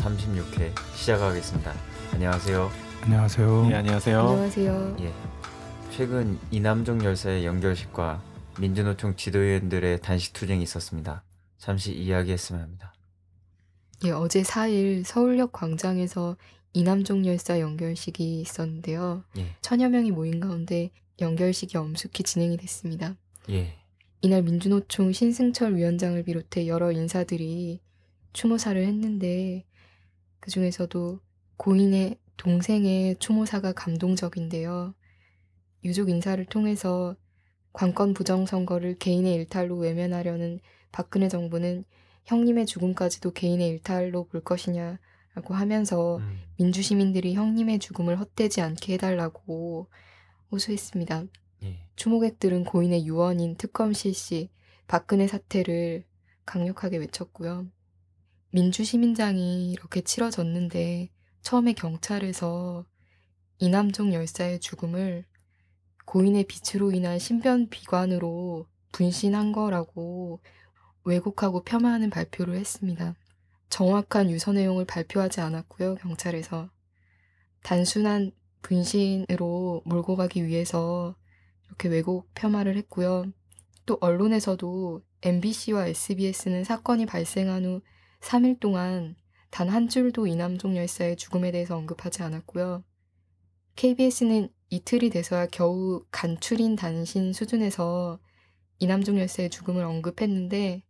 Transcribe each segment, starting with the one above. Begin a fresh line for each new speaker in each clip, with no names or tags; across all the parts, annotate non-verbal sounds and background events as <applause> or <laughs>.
36회 시작하겠습니다. 안녕하세요.
안녕하세요.
네, 안녕하세요.
안녕하세요.
예. 최근 이남종 열사의 연결식과 민주노총 지도위원들의 단식 투쟁이 있었습니다. 잠시 이야기했으면 합니다.
예, 어제 4일 서울역 광장에서 이남종 열사 연결식이 있었는데요.
예.
천여 명이 모인 가운데 연결식이 엄숙히 진행이 됐습니다.
예.
이날 민주노총 신승철 위원장을 비롯해 여러 인사들이 추모사를 했는데 그 중에서도 고인의 동생의 추모사가 감동적인데요. 유족 인사를 통해서 관건 부정선거를 개인의 일탈로 외면하려는 박근혜 정부는 형님의 죽음까지도 개인의 일탈로 볼 것이냐라고 하면서
음.
민주시민들이 형님의 죽음을 헛되지 않게 해달라고 호소했습니다.
예.
추모객들은 고인의 유언인 특검 실시, 박근혜 사태를 강력하게 외쳤고요. 민주시민장이 이렇게 치러졌는데 처음에 경찰에서 이남종 열사의 죽음을 고인의 빛으로 인한 신변 비관으로 분신한 거라고 왜곡하고 폄하하는 발표를 했습니다. 정확한 유서 내용을 발표하지 않았고요, 경찰에서. 단순한 분신으로 몰고 가기 위해서 이렇게 왜곡 폄하를 했고요. 또 언론에서도 MBC와 SBS는 사건이 발생한 후 3일 동안 단 한 줄도 이남종 열사의 죽음에 대해서 언급하지 않았고요. KBS는 이틀이 돼서야 겨우 간추린 단신 수준에서 이남종 열사의 죽음을 언급했는데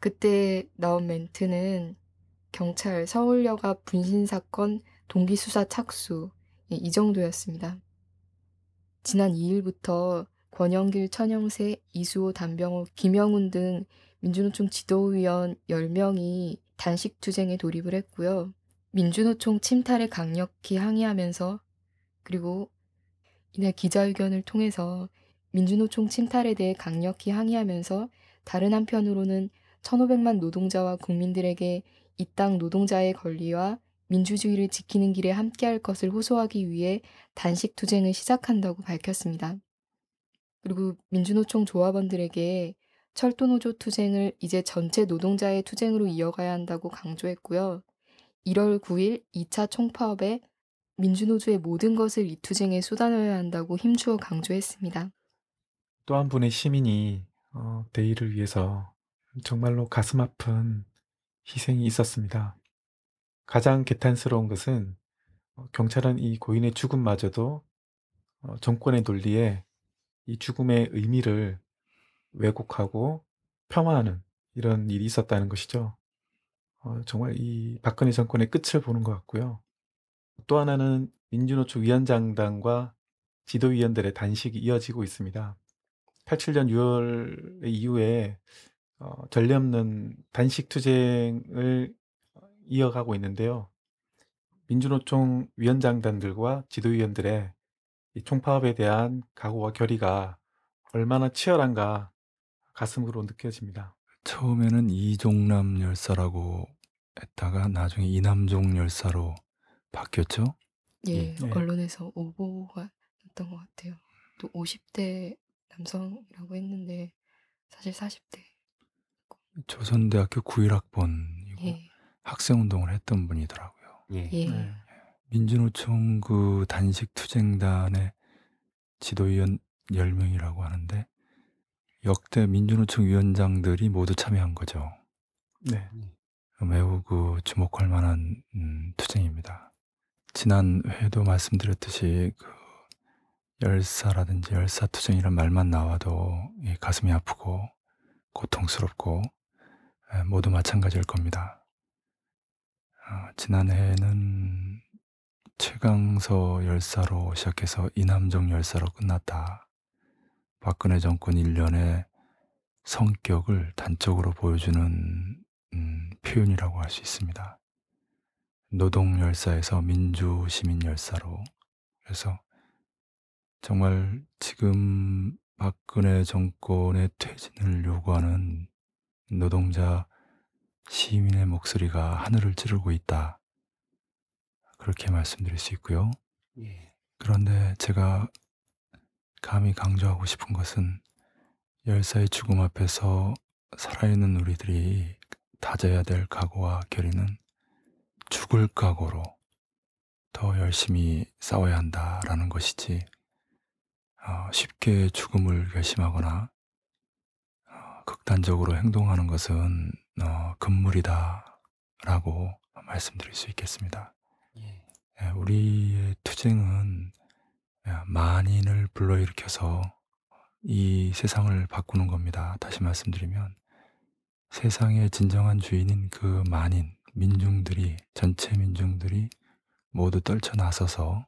그때 나온 멘트는 경찰 서울여가 분신 사건 동기 수사 착수 예, 이 정도였습니다. 지난 2일부터 권영길, 천영세, 이수호, 단병호, 김영훈 등 민주노총 지도위원 10명이 단식 투쟁에 돌입을 했고요. 민주노총 침탈에 강력히 항의하면서 그리고 이날 기자회견을 통해서 민주노총 침탈에 대해 강력히 항의하면서 다른 한편으로는 1,500만 노동자와 국민들에게 이 땅 노동자의 권리와 민주주의를 지키는 길에 함께할 것을 호소하기 위해 단식 투쟁을 시작한다고 밝혔습니다. 그리고 민주노총 조합원들에게 철도노조 투쟁을 이제 전체 노동자의 투쟁으로 이어가야 한다고 강조했고요. 1월 9일 2차 총파업에 민주노조의 모든 것을 이 투쟁에 쏟아넣어야 한다고 힘주어 강조했습니다.
또 한 분의 시민이 어, 대의를 위해서 정말로 가슴 아픈 희생이 있었습니다. 가장 개탄스러운 것은 어, 경찰은 이 고인의 죽음마저도 어, 정권의 논리에 이 죽음의 의미를 왜곡하고 폄하하는 이런 일이 있었다는 것이죠. 어, 정말 이 박근혜 정권의 끝을 보는 것 같고요. 또 하나는 민주노총 위원장단과 지도위원들의 단식이 이어지고 있습니다. 87년 6월 이후에 어, 전례 없는 단식 투쟁을 이어가고 있는데요. 민주노총 위원장단들과 지도위원들의 이 총파업에 대한 각오와 결의가 얼마나 치열한가 가슴으로 느껴집니다.
처음에는 이종남 열사라고 했다가 나중에 이남종 열사로 바뀌었죠.
예,
예.
언론에서 오보가 났던 것 같아요. 또 50대 남성이라고 했는데 사실 40대.
조선대학교 9일학번이고
예,
학생운동을 했던 분이더라고요.
예.
예,
네.
민주노총 그 단식 투쟁단의 지도위원 10명이라고 하는데 역대 민주노총 위원장들이 모두 참여한 거죠.
네.
매우 그 주목할 만한 음, 투쟁입니다. 지난 회도 말씀드렸듯이 그 열사라든지 열사 투쟁이란 말만 나와도 이 가슴이 아프고 고통스럽고 에, 모두 마찬가지일 겁니다. 어, 지난해에는 최강서 열사로 시작해서 이남정 열사로 끝났다. 박근혜 정권 1년의 성격을 단적으로 보여주는 음, 표현이라고 할 수 있습니다. 노동 열사에서 민주 시민 열사로 그래서 정말 지금 박근혜 정권의 퇴진을 요구하는 노동자 시민의 목소리가 하늘을 찌르고 있다. 그렇게 말씀드릴 수 있고요.
예.
그런데 제가 감히 강조하고 싶은 것은 열사의 죽음 앞에서 살아있는 우리들이 다져야 될 각오와 결의는 죽을 각오로 더 열심히 싸워야 한다라는 것이지 어, 쉽게 죽음을 결심하거나 어, 극단적으로 행동하는 것은 어, 금물이다라고 말씀드릴 수 있겠습니다.
예.
예, 우리의 투쟁은 예, 만인을 불러일으켜서 이 세상을 바꾸는 겁니다. 다시 말씀드리면 세상의 진정한 주인인 그 만인 민중들이 전체 민중들이 모두 떨쳐나서서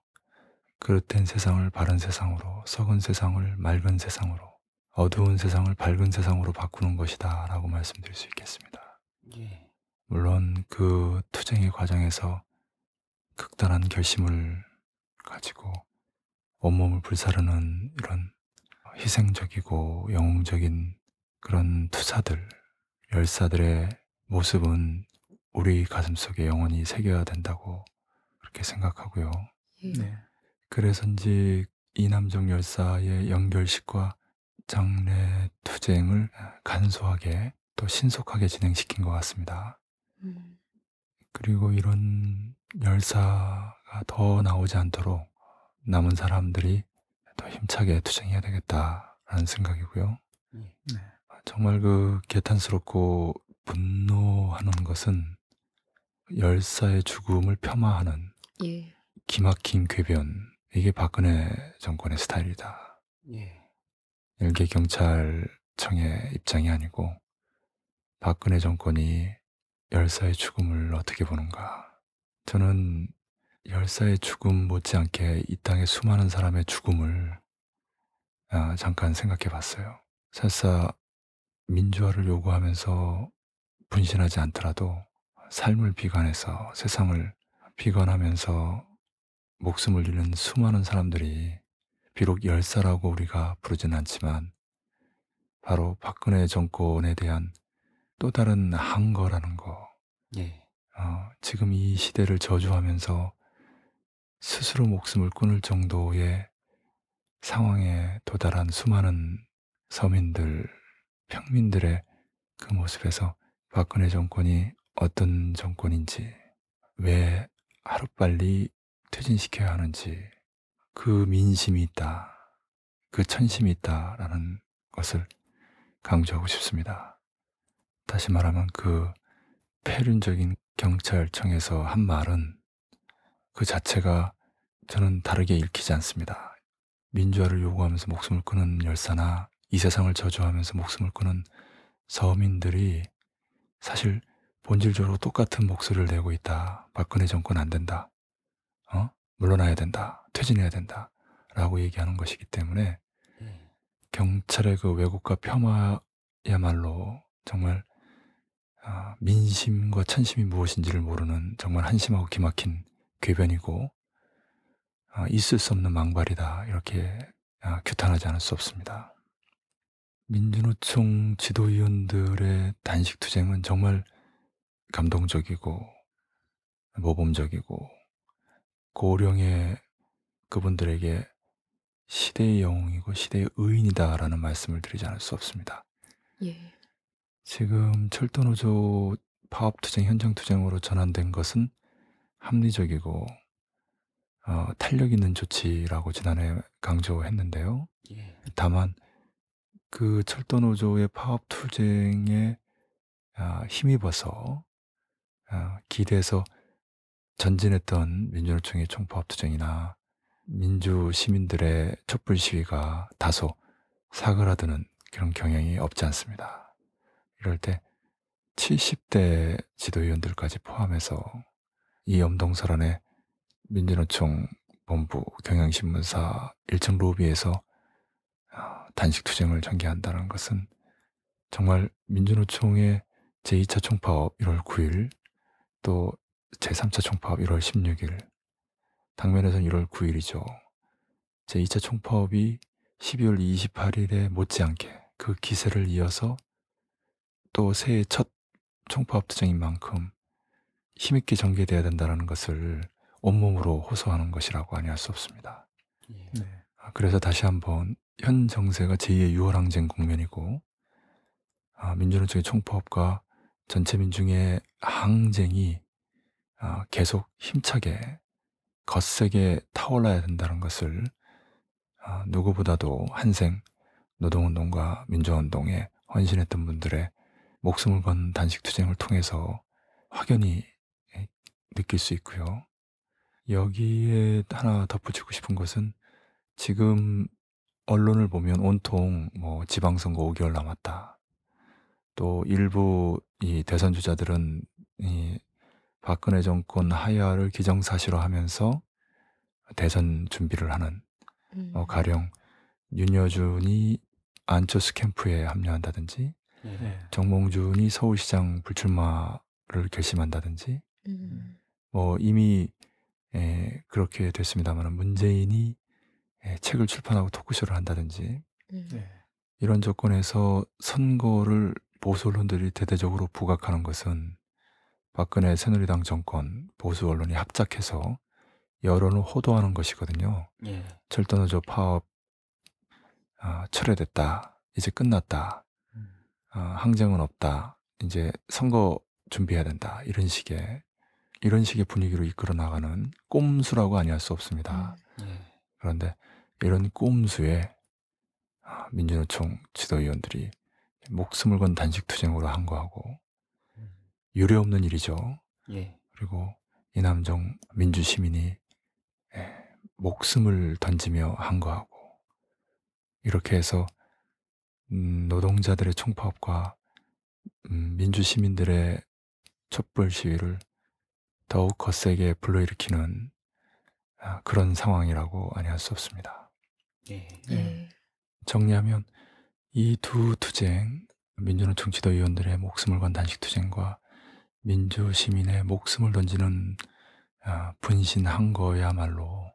그릇된 세상을 바른 세상으로 썩은 세상을 맑은 세상으로 어두운 세상을 밝은 세상으로 바꾸는 것이다 라고 말씀드릴 수 있겠습니다.
예.
물론 그 투쟁의 과정에서 극단한 결심을 가지고 온몸을 불사르는 이런 희생적이고 영웅적인 그런 투사들, 열사들의 모습은 우리 가슴 속에 영원히 새겨야 된다고 그렇게 생각하고요.
예.
네.
그래서인지 이남정 열사의 연결식과 장례 투쟁을 간소하게 또 신속하게 진행시킨 것 같습니다.
음,
그리고 이런 열사가 더 나오지 않도록 남은 사람들이 더 힘차게 투쟁해야 되겠다라는 생각이고요.
예.
네.
정말 그 개탄스럽고 분노하는 것은 열사의 죽음을 폄하하는
예.
기막힌 궤변 이게 박근혜 정권의 스타일이다.
예.
일개 경찰청의 입장이 아니고 박근혜 정권이 열사의 죽음을 어떻게 보는가. 저는 열사의 죽음 못지않게 이 땅의 수많은 사람의 죽음을 아, 잠깐 생각해 봤어요. 설사 민주화를 요구하면서 분신하지 않더라도 삶을 비관해서 세상을 비관하면서 목숨을 잃는 수많은 사람들이 비록 열사라고 우리가 부르진 않지만 바로 박근혜 정권에 대한 또 다른 항거라는 거.
예.
어, 지금 이 시대를 저주하면서 스스로 목숨을 끊을 정도의 상황에 도달한 수많은 서민들, 평민들의 그 모습에서 박근혜 정권이 어떤 정권인지, 왜 하루빨리 퇴진시켜야 하는지, 그 민심이 있다, 그 천심이 있다라는 것을 강조하고 싶습니다. 다시 말하면 그 폐륜적인 경찰청에서 한 말은 그 자체가 저는 다르게 읽히지 않습니다. 민주화를 요구하면서 목숨을 끊은 열사나 이 세상을 저주하면서 목숨을 끊은 서민들이 사실 본질적으로 똑같은 목소리를 내고 있다. 박근혜 정권 안 된다. 어? 물러나야 된다. 퇴진해야 된다. 라고 얘기하는 것이기 때문에
예.
경찰의 그 왜곡과 폄하야말로 정말 아, 민심과 천심이 무엇인지를 모르는 정말 한심하고 기막힌 궤변이고 아, 있을 수 없는 망발이다 이렇게 아, 규탄하지 않을 수 없습니다. 민주노총 지도위원들의 단식 투쟁은 정말 감동적이고 모범적이고 고령의 그분들에게 시대의 영웅이고 시대의 의인이다라는 말씀을 드리지 않을 수 없습니다.
예.
지금 철도노조 파업투쟁 현장투쟁으로 전환된 것은 합리적이고 어, 탄력 있는 조치라고 지난해 강조했는데요.
예.
다만 그 철도 노조의 파업 투쟁에 아, 힘입어서 아, 기대서 전진했던 민주노총의 총파업 투쟁이나 민주 시민들의 촛불 시위가 다소 사그라드는 그런 경향이 없지 않습니다. 이럴 때 70대 지도위원들까지 포함해서 이 염동설안에 민주노총 본부 경향신문사 1층 로비에서 아, 단식 투쟁을 전개한다는 것은 정말 민주노총의 제2차 총파업 1월 9일 또 제3차 총파업 1월 16일 당면에서는 1월 9일이죠. 제2차 총파업이 12월 28일에 못지않게 그 기세를 이어서 또 새해 첫 총파업 투쟁인 만큼 힘있게 전개돼야 된다는 것을 온몸으로 호소하는 것이라고 아니할 수 없습니다.
네.
아, 그래서 다시 한번 현 정세가 제2의 6월 항쟁 국면이고 아, 민주노총의 총파업과 전체 민중의 항쟁이 아, 계속 힘차게 거세게 타올라야 된다는 것을 아, 누구보다도 한생 노동운동과 민주운동에 헌신했던 분들의 목숨을 건 단식투쟁을 통해서 확연히 예, 느낄 수 있고요. 여기에 하나 덧붙이고 싶은 것은 지금 언론을 보면 온통 뭐 지방선거 5개월 남았다. 또 일부 이 대선 주자들은 이 박근혜 정권 하야를 기정사실화하면서 대선 준비를 하는
음.
어, 가령 윤여준이 안철수 캠프에 합류한다든지
예.
네.
정몽준이 서울시장 불출마를 결심한다든지
음.
뭐 이미 에, 그렇게 됐습니다만 문재인이 에, 책을 출판하고 토크쇼를 한다든지
음.
네.
이런 조건에서 선거를 보수 언론들이 대대적으로 부각하는 것은 박근혜 새누리당 정권 보수 언론이 합작해서 여론을 호도하는 것이거든요.
예.
철도노조 파업 아, 철회됐다. 이제 끝났다.
음.
아, 항쟁은 없다. 이제 선거 준비해야 된다. 이런 식의 이런 식의 분위기로 이끌어 나가는 꼼수라고 아니할 수 없습니다.
음.
예.
그런데 이런 꼼수에 아, 민주노총 지도위원들이 목숨을 건 단식 투쟁으로 항거하고
음.
유례 없는 일이죠.
예.
그리고 이남정 민주 시민이 예, 목숨을 던지며 항거하고 이렇게 해서 음, 노동자들의 총파업과 음, 민주 시민들의 촛불 시위를 더욱 거세게 불러일으키는 아, 그런 상황이라고 아니할 수 없습니다.
예.
예.
정리하면 이 두 투쟁, 민주노총 지도위원들의 목숨을 건 단식 투쟁과 민주 시민의 목숨을 던지는 아, 분신 항거야말로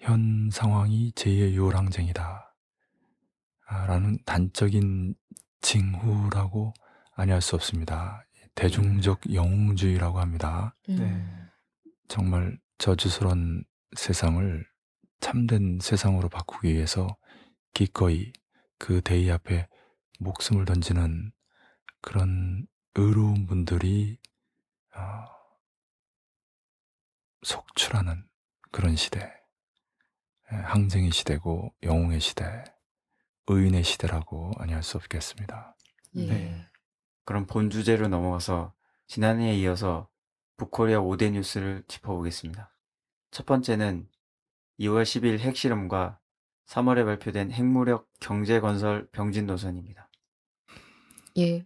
현 상황이 제2의 6월 항쟁이다. 아, 라는 단적인 징후라고 아니할 수 없습니다. 대중적 영웅주의라고 합니다.
음.
네.
정말 저주스러운 세상을 참된 세상으로 바꾸기 위해서 기꺼이 그 대의 앞에 목숨을 던지는 그런 의로운 분들이 어, 속출하는 그런 시대, 예, 항쟁의 시대고 영웅의 시대, 의인의 시대라고 아니할 수 없겠습니다.
예.
네.
그럼 본 주제로 넘어가서 지난해에 이어서 북코리아 5대 뉴스를 짚어보겠습니다. 첫 번째는 2월 10일 핵실험과 3월에 발표된 핵무력 경제건설 병진 노선입니다.
예.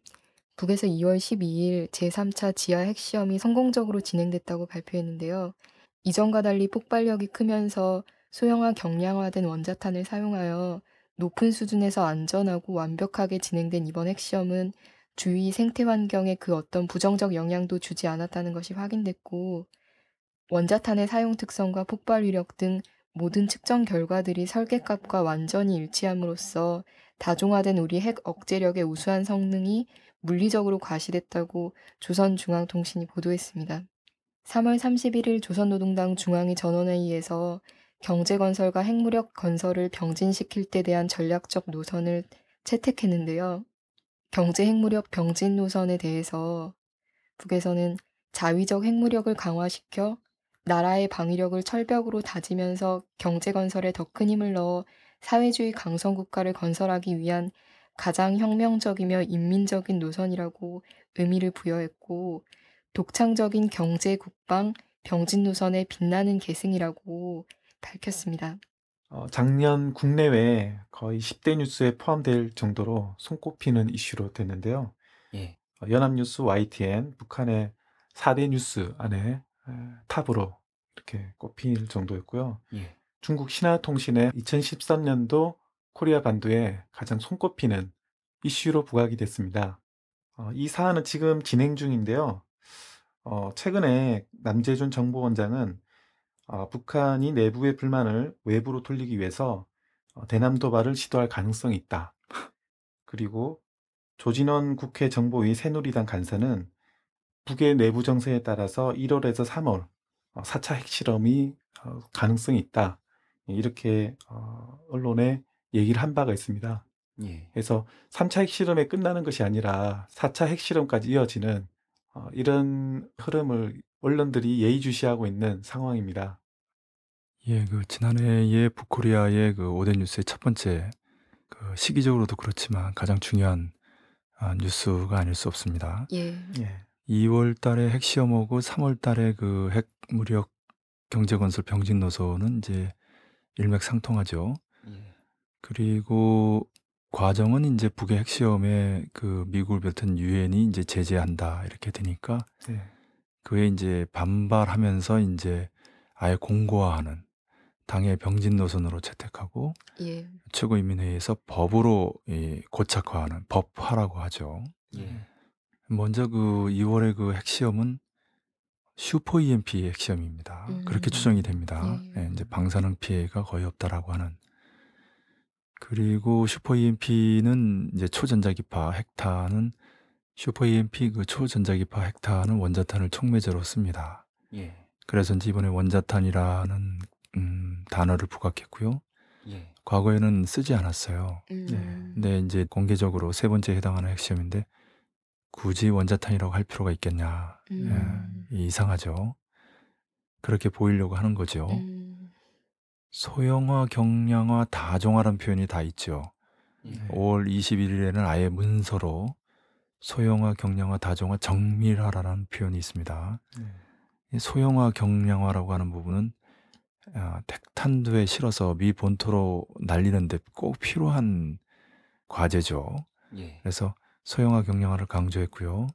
북에서 2월 12일 제3차 지하 핵시험이 성공적으로 진행됐다고 발표했는데요. 이전과 달리 폭발력이 크면서 소형화 경량화된 원자탄을 사용하여 높은 수준에서 안전하고 완벽하게 진행된 이번 핵시험은 주위 생태 환경에 그 어떤 부정적 영향도 주지 않았다는 것이 확인됐고 원자탄의 사용 특성과 폭발 위력 등 모든 측정 결과들이 설계값과 완전히 일치함으로써 다종화된 우리 핵 억제력의 우수한 성능이 물리적으로 과시됐다고 조선중앙통신이 보도했습니다. 3월 31일 조선노동당 중앙위 전원회의에서 경제건설과 핵무력 건설을 병진시킬 때 대한 전략적 노선을 채택했는데요. 경제 핵무력 병진 노선에 대해서 북에서는 자위적 핵무력을 강화시켜 나라의 방위력을 철벽으로 다지면서 경제 건설에 더 큰 힘을 넣어 사회주의 강성 국가를 건설하기 위한 가장 혁명적이며 인민적인 노선이라고 의미를 부여했고 독창적인 경제 국방 병진 노선의 빛나는 계승이라고 밝혔습니다.
어, 작년 국내외 거의 10 대 뉴스에 포함될 정도로 손꼽히는 이슈로 됐는데요.
예.
어, 연합뉴스 YTN 북한의 4 대 뉴스 안에 에, 탑으로 이렇게 꼽힐 정도였고요.
예.
중국 신화통신의 2013년도 코리아 반도에 가장 손꼽히는 이슈로 부각이 됐습니다. 어, 이 사안은 지금 진행 중인데요. 어, 최근에 남재준 정보원장은 어, 북한이 내부의 불만을 외부로 돌리기 위해서 어, 대남 도발을 시도할 가능성이 있다. 그리고 조진원 국회 정보위 새누리당 간사는 북의 내부 정세에 따라서 1월에서 3월 어, 4차 핵실험이 어, 가능성이 있다. 이렇게 어, 언론에 얘기를 한 바가 있습니다.
예.
그래서 3차 핵실험에 끝나는 것이 아니라 4차 핵실험까지 이어지는 어, 이런 흐름을 언론들이 예의주시하고 있는 상황입니다.
예, 그 지난해에 북코리아의 그 오덴 뉴스의 첫 번째 그 시기적으로도 그렇지만 가장 중요한 아, 뉴스가 아닐 수 없습니다.
예.
예.
2월 달에 핵시험하고 3월 달에 그 핵 무력 경제 건설 병진 노선은 이제 일맥상통하죠.
예.
그리고 과정은 이제 북의 핵시험에 그 미국을 비롯한 유엔이 이제 제재한다 이렇게 되니까
네.
그에 이제 반발하면서 이제 아예 공고화하는 당의 병진 노선으로 채택하고
예.
최고인민회의에서 법으로 이 고착화하는 법화라고 하죠.
예.
먼저 그 2월의 그 핵시험은 슈퍼 EMP 핵시험입니다. 그렇게
음.
추정이 됩니다.
예.
예, 이제 방사능 피해가 거의 없다라고 하는. 그리고 슈퍼 EMP는 이제 초전자기파 핵탄은 슈퍼 EMP 그 초전자기파 핵탄은 원자탄을 촉매제로 씁니다.
예.
그래서 이제 이번에 원자탄이라는 음, 단어를 부각했고요.
예.
과거에는 쓰지 않았어요.
음.
근데 이제 공개적으로 세 번째 해당하는 핵시험인데 굳이 원자탄이라고 할 필요가 있겠냐?
음.
예, 이상하죠. 그렇게 보이려고 하는 거죠.
음.
소형화, 경량화, 다종화라는 표현이 다 있죠.
예.
5월 21일에는 아예 문서로 소형화, 경량화, 다종화, 정밀화라는 표현이 있습니다.
네.
이 소형화, 경량화라고 하는 부분은 아, 택탄두에 실어서 미 본토로 날리는데 꼭 필요한 과제죠.
예.
그래서 소형화, 경량화를 강조했고요.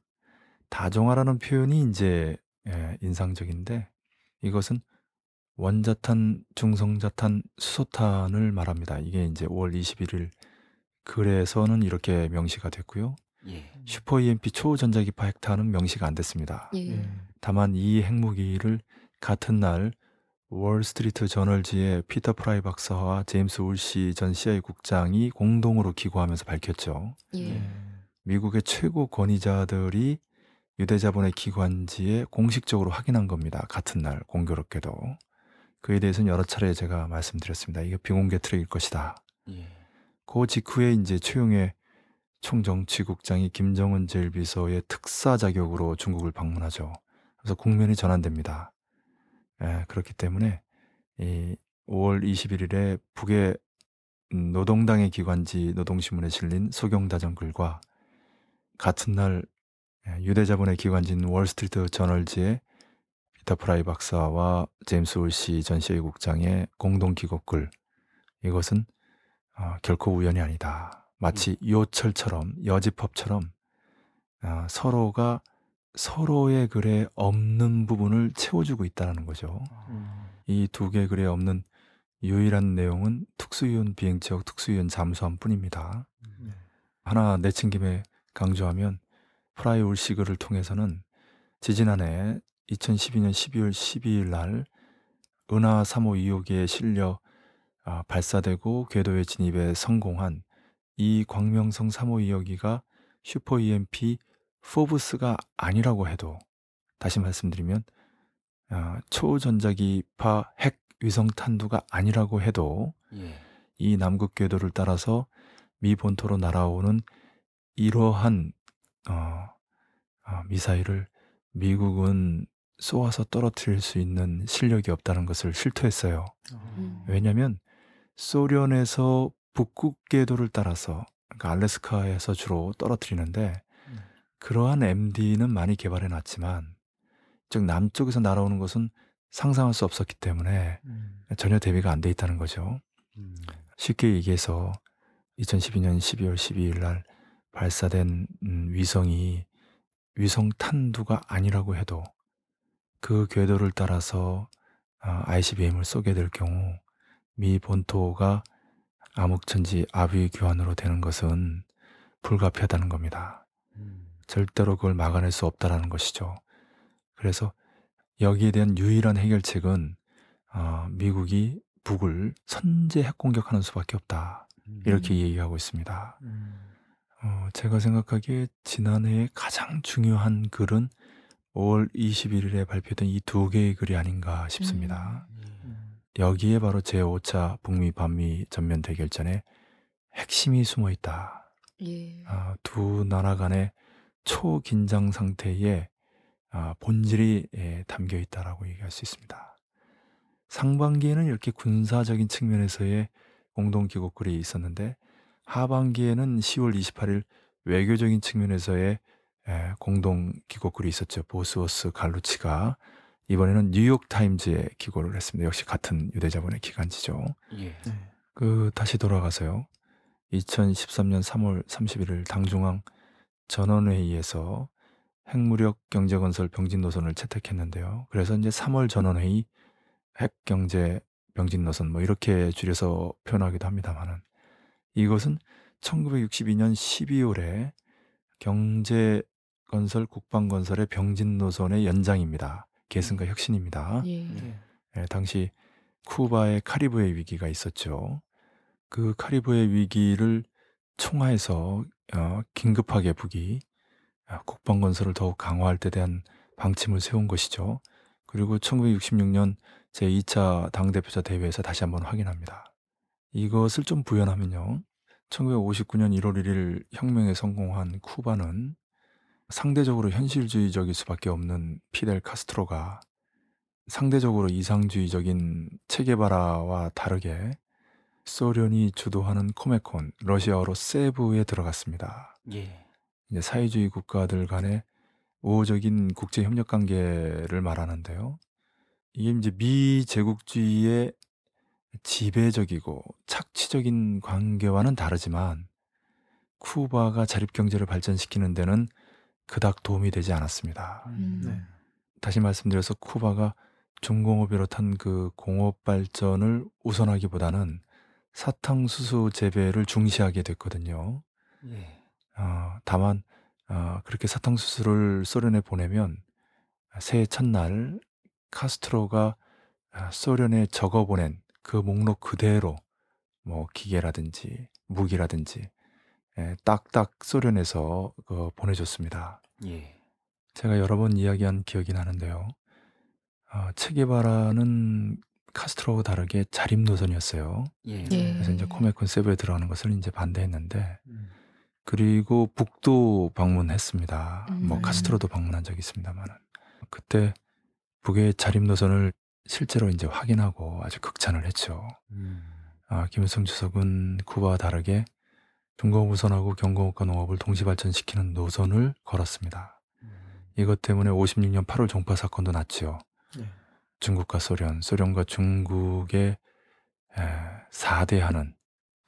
다종화라는 표현이 이제 예, 인상적인데 이것은 원자탄, 중성자탄, 수소탄을 말합니다. 이게 이제 5월 21일 글에서는 이렇게 명시가 됐고요.
예.
슈퍼 EMP 초전자기파 핵탄은 명시가 안 됐습니다.
예.
예.
다만 이 핵무기를 같은 날 월스트리트 저널지의 피터 프라이 박사와 제임스 울시 전 CIA 국장이 공동으로 기고하면서 밝혔죠.
예.
예.
미국의 최고 권위자들이 유대자본의 기관지에 공식적으로 확인한 겁니다. 같은 날 공교롭게도. 그에 대해서는 여러 차례 제가 말씀드렸습니다. 이게 비공개 트랙일 것이다.
예.
그 직후에 이제 최룡해 총정치국장이 김정은 제1비서의 특사 자격으로 중국을 방문하죠. 그래서 국면이 전환됩니다. 예, 그렇기 때문에 이 5월 21일에 북의 음, 노동당의 기관지 노동신문에 실린 소경다전 글과 같은 날 예, 유대자본의 기관지인 월스트리트 저널지의 피터 프라이 박사와 제임스 울시 전 CIA 국장의 공동 기고글 이것은 어, 결코 우연이 아니다. 마치 요철처럼 여지법처럼 아, 서로가 서로의 글에 없는 부분을 채워주고 있다는 거죠.
음.
이두개 글에 없는 유일한 내용은 특수위원 비행 지역 특수위원 잠수함 뿐입니다.
네.
하나 내친 김에 강조하면 프라이 울시글을 통해서는 지지난해 2012년 12월 12일 날 은하 3호 2호기에 실려 아, 발사되고 궤도에 진입에 성공한 이 광명성 3호 2호기가 슈퍼 EMP 포브스가 아니라고 해도 다시 말씀드리면 아, 초전자기파 핵 위성 탄두가 아니라고 해도
예.
이 남극 궤도를 따라서 미 본토로 날아오는 이러한 어, 어, 미사일을 미국은 쏘아서 떨어뜨릴 수 있는 실력이 없다는 것을 실토했어요.
어.
왜냐하면 소련에서 북극 궤도를 따라서 그러니까 알래스카에서 주로 떨어뜨리는데
음.
그러한 MD는 많이 개발해 놨지만 즉 남쪽에서 날아오는 것은 상상할 수 없었기 때문에
음.
전혀 대비가 안 돼 있다는 거죠.
음.
쉽게 얘기해서 2012년 12월 12일 날 발사된 음, 위성이 위성 탄두가 아니라고 해도 그 궤도를 따라서 아, ICBM을 쏘게 될 경우 미 본토가 암흑천지 아비 교환으로 되는 것은 불가피하다는 겁니다.
음.
절대로 그걸 막아낼 수 없다라는 것이죠. 그래서 여기에 대한 유일한 해결책은 어, 미국이 북을 선제 핵 공격하는 수밖에 없다. 이렇게 얘기하고 있습니다.
음.
어, 제가 생각하기에 지난해에 가장 중요한 글은 5월 21일에 발표된 이 두 개의 글이 아닌가 싶습니다.
음.
여기에 바로 제5차 북미 반미 전면 대결전에 핵심이 숨어 있다.
예.
아, 두 나라 간의 초긴장 상태에 아, 본질이 예, 담겨 있다라고 얘기할 수 있습니다. 상반기에는 이렇게 군사적인 측면에서의 공동 기곡글이 있었는데 하반기에는 10월 28일 외교적인 측면에서의 예, 공동 기곡글이 있었죠. 보스워스 갈루치가 이번에는 뉴욕 타임즈에 기고를 했습니다. 역시 같은 유대자본의 기간지죠.
예.
네.
그 다시 돌아가서요. 2013년 3월 31일 당중앙 전원회의에서 핵무력 경제건설 병진 노선을 채택했는데요. 그래서 이제 3월 전원회의 핵경제 병진 노선 뭐 이렇게 줄여서 표현하기도 합니다만은 이것은 1962년 12월에 경제건설 국방건설의 병진 노선의 연장입니다. 계승과 혁신입니다.
예.
네.
예, 당시 쿠바의 카리브해 위기가 있었죠. 그 카리브해 위기를 총하해서 어, 긴급하게 북이 어, 국방 건설을 더욱 강화할 때 대한 방침을 세운 것이죠. 그리고 1966년 제2차 당대표자 대회에서 다시 한번 확인합니다. 이것을 좀 부연하면요. 1959년 1월 1일 혁명에 성공한 쿠바는 상대적으로 현실주의적일 수밖에 없는 피델 카스트로가 상대적으로 이상주의적인 체게바라와 다르게 소련이 주도하는 코메콘, 러시아어로 세부에 들어갔습니다.
예.
이제 사회주의 국가들 간의 우호적인 국제 협력 관계를 말하는데요. 이게 이제 미제국주의의 지배적이고 착취적인 관계와는 다르지만 쿠바가 자립 경제를 발전시키는 데는 그닥 도움이 되지 않았습니다.
음.
네.
다시 말씀드려서 쿠바가 중공업 비롯한 그 공업 발전을 우선하기보다는 사탕수수 재배를 중시하게 됐거든요.
예.
어, 다만 어, 그렇게 사탕수수를 소련에 보내면 새해 첫날 카스트로가 아, 소련에 적어보낸 그 목록 그대로 뭐 기계라든지 무기라든지 예, 딱딱 소련에서 그 보내줬습니다.
예.
제가 여러 번 이야기한 기억이 나는데요. 어, 체게바라는 카스트로와 다르게 자립 노선이었어요.
예.
예.
그래서 이제 코메콘 세부에 들어가는 것을 이제 반대했는데
음.
그리고 북도 방문했습니다. 뭐
음.
카스트로도 방문한 적이 있습니다만은 그때 북의 자립 노선을 실제로 이제 확인하고 아주 극찬을 했죠.
음.
아, 김일성 주석은 쿠바와 다르게 중공업 우선하고 경공업과 농업을 동시 발전시키는 노선을 걸었습니다.
음.
이것 때문에 56년 8월 종파 사건도 났지요.
네.
중국과 소련, 소련과 중국의 에, 4대하는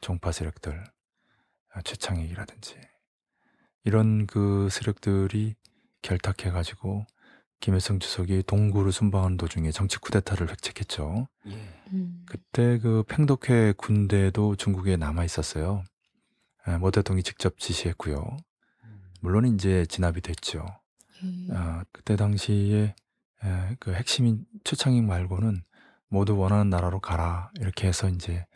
종파 세력들, 아, 최창익이라든지 이런 그 세력들이 결탁해가지고 김일성 주석이 동구를 순방하는 도중에 정치 쿠데타를 획책했죠.
예.
음.
그때 그 팽덕회 군대도 중국에 남아 있었어요. 에, 모 대통령이 직접 지시했고요.
음.
물론 이제 진압이 됐죠.
예.
아, 그때 당시에 에, 그 핵심인 최창익 말고는 모두 원하는 나라로 가라 이렇게 해서 이제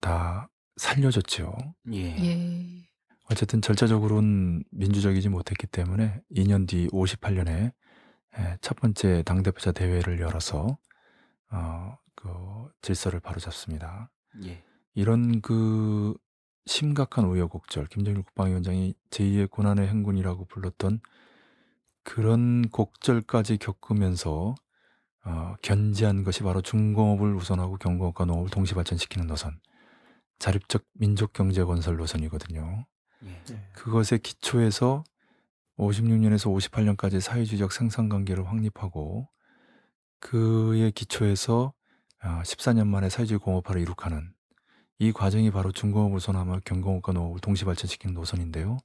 다 살려줬죠.
예.
예.
어쨌든 절차적으로는 민주적이지 못했기 때문에 2년 뒤 58년에 첫 번째 당대표자 대회를 열어서 어, 그 질서를 바로잡습니다.
예.
이런 그 심각한 우여곡절, 김정일 국방위원장이 제2의 고난의 행군이라고 불렀던 그런 곡절까지 겪으면서 어, 견지한 것이 바로 중공업을 우선하고 경공업과 농업을 동시 발전시키는 노선, 자립적 민족 경제 건설 노선이거든요.
예.
네.
그것의 기초에서 56년에서 58년까지 사회주의적 생산 관계를 확립하고 그의 기초에서 아, 14년 만에 사회주의 공업화를 이룩하는 이 과정이 바로 중공업을 우선하며 경공업과 농업을 동시 발전시키는 노선인데요.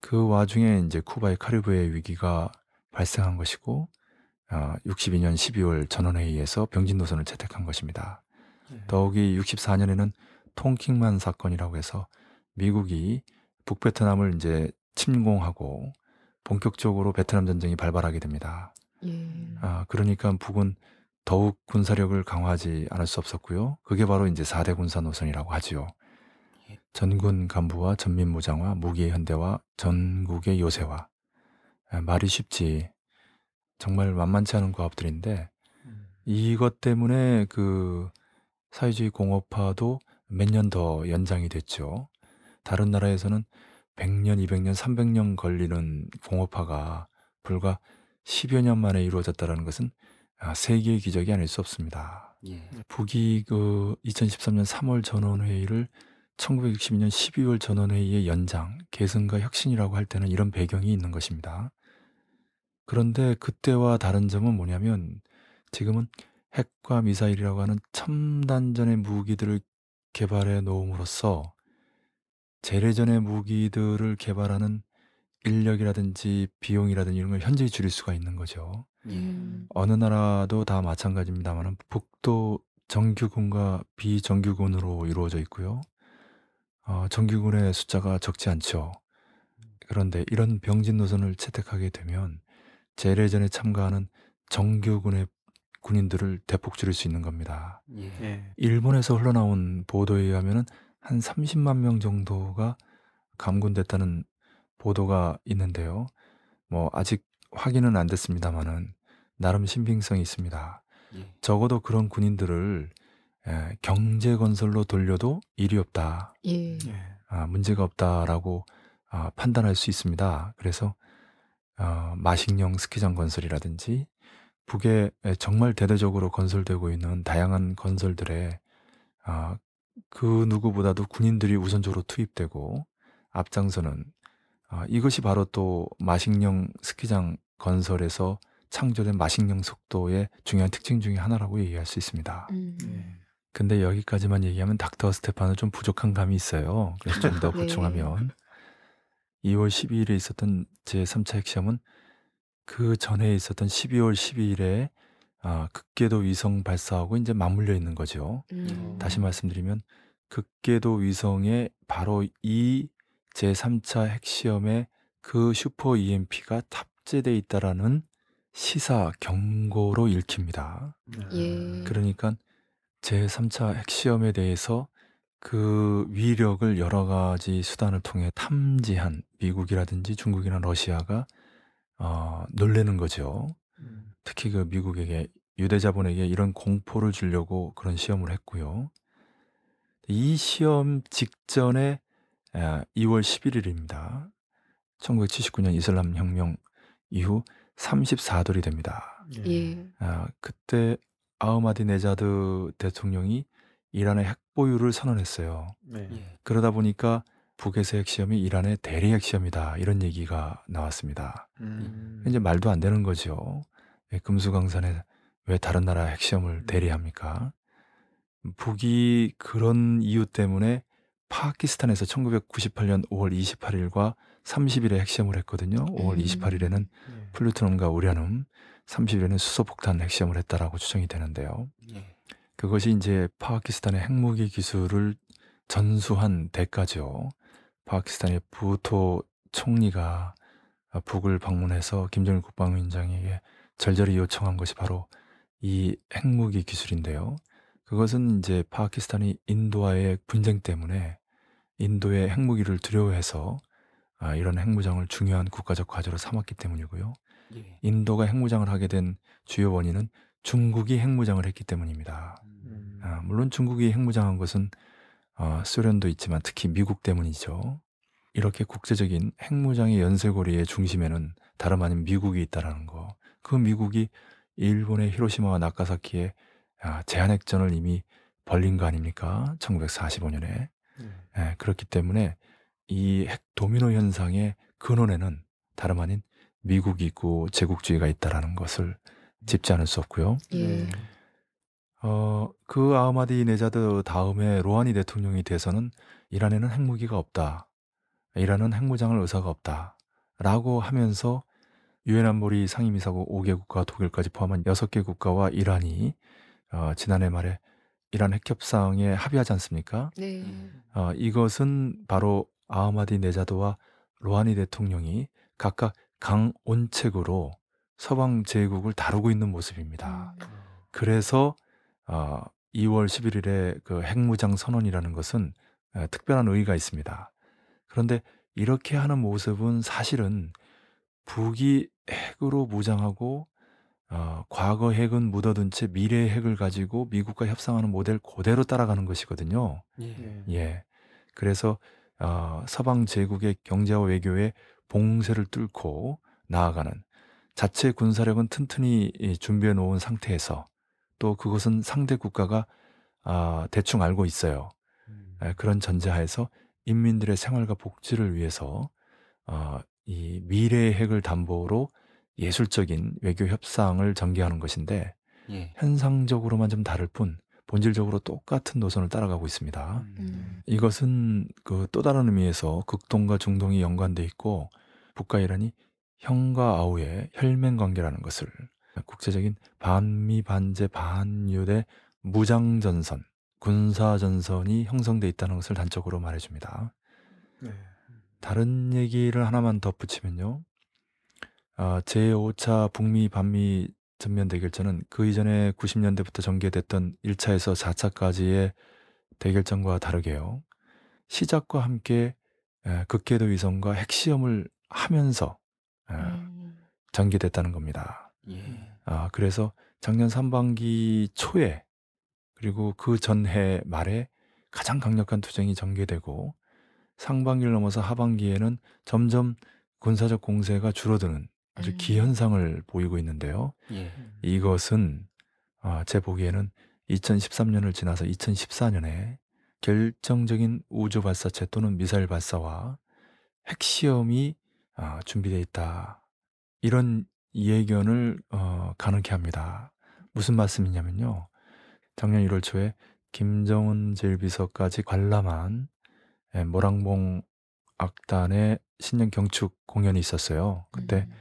그 와중에 이제 쿠바의 카리브해 위기가 발생한 것이고 아, 62년 12월 전원회의에서 병진 노선을 채택한 것입니다.
네.
더욱이 64년에는 통킹만 사건이라고 해서 미국이 북베트남을 이제 침공하고 본격적으로 베트남 전쟁이 발발하게 됩니다.
예.
아, 그러니까 북은 더욱 군사력을 강화하지 않을 수 없었고요. 그게 바로 이제 4대 군사 노선이라고 하지요.
예.
전군 간부와 전민 무장화, 무기의 현대화, 전국의 요새화. 아, 말이 쉽지. 정말 만만치 않은 과업들인데
음.
이것 때문에 그 사회주의 공업화도 몇 년 더 연장이 됐죠. 다른 나라에서는 100년, 200년, 300년 걸리는 공업화가 불과 10여 년 만에 이루어졌다는 것은 아, 세계의 기적이 아닐 수 없습니다.
예.
북이 그 2013년 3월 전원회의를 1962년 12월 전원회의의 연장, 계승과 혁신이라고 할 때는 이런 배경이 있는 것입니다. 그런데 그때와 다른 점은 뭐냐면 지금은 핵과 미사일이라고 하는 첨단전의 무기들을 개발해 놓음으로써 재래전의 무기들을 개발하는 인력이라든지 비용이라든지 이런 걸 현저히 줄일 수가 있는 거죠.
예.
음.
어느 나라도 다 마찬가지입니다만 북도 정규군과 비정규군으로 이루어져 있고요. 어, 정규군의 숫자가 적지 않죠. 그런데 이런 병진 노선을 채택하게 되면 재래전에 참가하는 정규군의 군인들을 대폭 줄일 수 있는 겁니다.
예.
예.
일본에서 흘러나온 보도에 의하면 한 30만 명 정도가 감군됐다는 보도가 있는데요. 뭐 아직 확인은 안 됐습니다만은 나름 신빙성이 있습니다.
예.
적어도 그런 군인들을 에, 경제 건설로 돌려도 일이 없다.
예.
예.
아, 문제가 없다라고 아, 판단할 수 있습니다. 그래서 어, 마식령 스키장 건설이라든지 북에 정말 대대적으로 건설되고 있는 다양한 건설들에 아, 그 누구보다도 군인들이 우선적으로 투입되고 앞장서는 아, 이것이 바로 또 마식령 스키장 건설에서 창조된 마식령 속도의 중요한 특징 중의 하나라고 얘기할 수 있습니다.
음.
예.
근데 여기까지만 얘기하면 닥터 스테파는 좀 부족한 감이 있어요. 그래서 좀더 <laughs>
네.
보충하면 2월 12일에 있었던 제 3차 핵시험은 그 전에 있었던 12월 12일에 아, 극궤도 위성 발사하고 이제 맞물려 있는 거죠.
음.
다시 말씀드리면 극궤도 위성에 바로 이 제3차 핵시험에 그 슈퍼 EMP가 탑재돼 있다라는 시사 경고로 읽힙니다.
예.
그러니까 제3차 핵시험에 대해서 그 위력을 여러 가지 수단을 통해 탐지한 미국이라든지 중국이나 러시아가 어, 놀래는 거죠.
음.
특히 그 미국에게 유대자본에게 이런 공포를 주려고 그런 시험을 했고요. 이 시험 직전에 아, 2월 11일입니다. 1979년 이슬람 혁명 이후 34돌이 됩니다.
예.
아, 그때 아흐마디네자드 대통령이 이란의 핵 보유를 선언했어요.
네.
예.
그러다 보니까 북에서 핵시험이 이란의 대리 핵시험이다 이런 얘기가 나왔습니다.
음.
이제 말도 안 되는 거죠. 예, 금수강산에 왜 다른 나라 핵시험을 대리합니까? 북이 그런 이유 때문에 파키스탄에서 1998년 5월 28일과 30일에 핵시험을 했거든요. 5월
음.
28일에는
예.
플루토늄과 우라늄, 30일에는 수소폭탄 핵시험을 했다라고 추정이 되는데요.
예.
그것이 이제 파키스탄의 핵무기 기술을 전수한 대가죠. 파키스탄의 부토 총리가 북을 방문해서 김정일 국방위원장에게 절절히 요청한 것이 바로 이 핵무기 기술인데요. 그것은 이제 파키스탄이 인도와의 분쟁 때문에 인도의 핵무기를 두려워해서 아, 이런 핵무장을 중요한 국가적 과제로 삼았기 때문이고요.
예.
인도가 핵무장을 하게 된 주요 원인은 중국이 핵무장을 했기 때문입니다.
음.
아, 물론 중국이 핵무장한 것은 어, 소련도 있지만 특히 미국 때문이죠. 이렇게 국제적인 핵무장의 연쇄고리의 중심에는 다름 아닌 미국이 있다라는 거. 그 미국이 일본의 히로시마와 나가사키에 아, 제한핵전을 이미 벌린 거 아닙니까? 1945년에.
예.
예, 그렇기 때문에 이 핵 도미노 현상의 근원에는 다름 아닌 미국이 있고 제국주의가 있다라는 것을 짚지 않을 수 없고요.
예.
네.
어, 그 아흐마디 네자드 다음에 로하니 대통령이 돼서는 이란에는 핵무기가 없다. 이란은 핵무장을 의사가 없다. 라고 하면서 유엔 안보리 상임이사국 5개국과 독일까지 포함한 6개 국가와 이란이 어, 지난해 말에 이란 핵협상에 합의하지 않습니까?
네.
어, 이것은 바로 아흐마디 네자드와 로하니 대통령이 각각 강온책으로 서방 제국을 다루고 있는 모습입니다.
음.
그래서 어, 2월 11일에 그 핵무장 선언이라는 것은 에, 특별한 의의가 있습니다. 그런데 이렇게 하는 모습은 사실은 북이 핵으로 무장하고 어, 과거 핵은 묻어둔 채 미래의 핵을 가지고 미국과 협상하는 모델 그대로 따라가는 것이거든요.
예.
예. 그래서 어, 서방 제국의 경제와 외교에 봉쇄를 뚫고 나아가는 자체 군사력은 튼튼히 이, 준비해 놓은 상태에서 또 그것은 상대 국가가 아, 대충 알고 있어요.
음.
에, 그런 전제하에서 인민들의 생활과 복지를 위해서 어, 이 미래의 핵을 담보로 예술적인 외교 협상을 전개하는 것인데
예.
현상적으로만 좀 다를 뿐 본질적으로 똑같은 노선을 따라가고 있습니다.
음.
이것은 그 또 다른 의미에서 극동과 중동이 연관돼 있고 북과 이란이 형과 아우의 혈맹 관계라는 것을 국제적인 반미 반제 반유대 무장 전선 군사 전선이 형성돼 있다는 것을 단적으로 말해줍니다.
네.
다른 얘기를 하나만 덧붙이면요. 아, 제5차 북미 반미 전면 대결전은 그 이전에 90 년대부터 전개됐던 1 차에서 4 차까지의 대결전과 다르게요. 시작과 함께 에, 극궤도 위성과 핵시험을 하면서 에,
음.
전개됐다는 겁니다.
예.
아, 그래서 작년 상반기 초에 그리고 그 전해 말에 가장 강력한 투쟁이 전개되고 상반기를 넘어서 하반기에는 점점 군사적 공세가 줄어드는 아주
음.
기현상을 보이고 있는데요.
예.
이것은 아, 제 보기에는 2013년을 지나서 2014년에 결정적인 우주 발사체 또는 미사일 발사와 핵시험이 아, 준비되어 있다. 이런 예견을 어, 가능케 합니다. 무슨 말씀이냐면요. 작년 1월 초에 김정은 제1비서까지 관람한 예, 모랑봉 악단의 신년 경축 공연이 있었어요. 그때
음.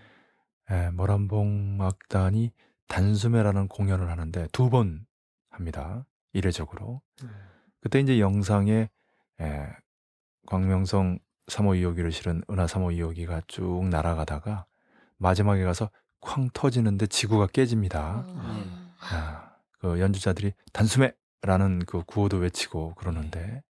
예, 모란봉 악단이 단수매라는 공연을 하는데 두 번 합니다. 이례적으로.
네.
그때 이제 영상에 예, 광명성 3호 2호기를 실은 은하 3호 2호기가 쭉 날아가다가 마지막에 가서 쾅 터지는데 지구가 깨집니다.
아.
아, 그 연주자들이 단숨에라는 그 구호도 외치고 그러는데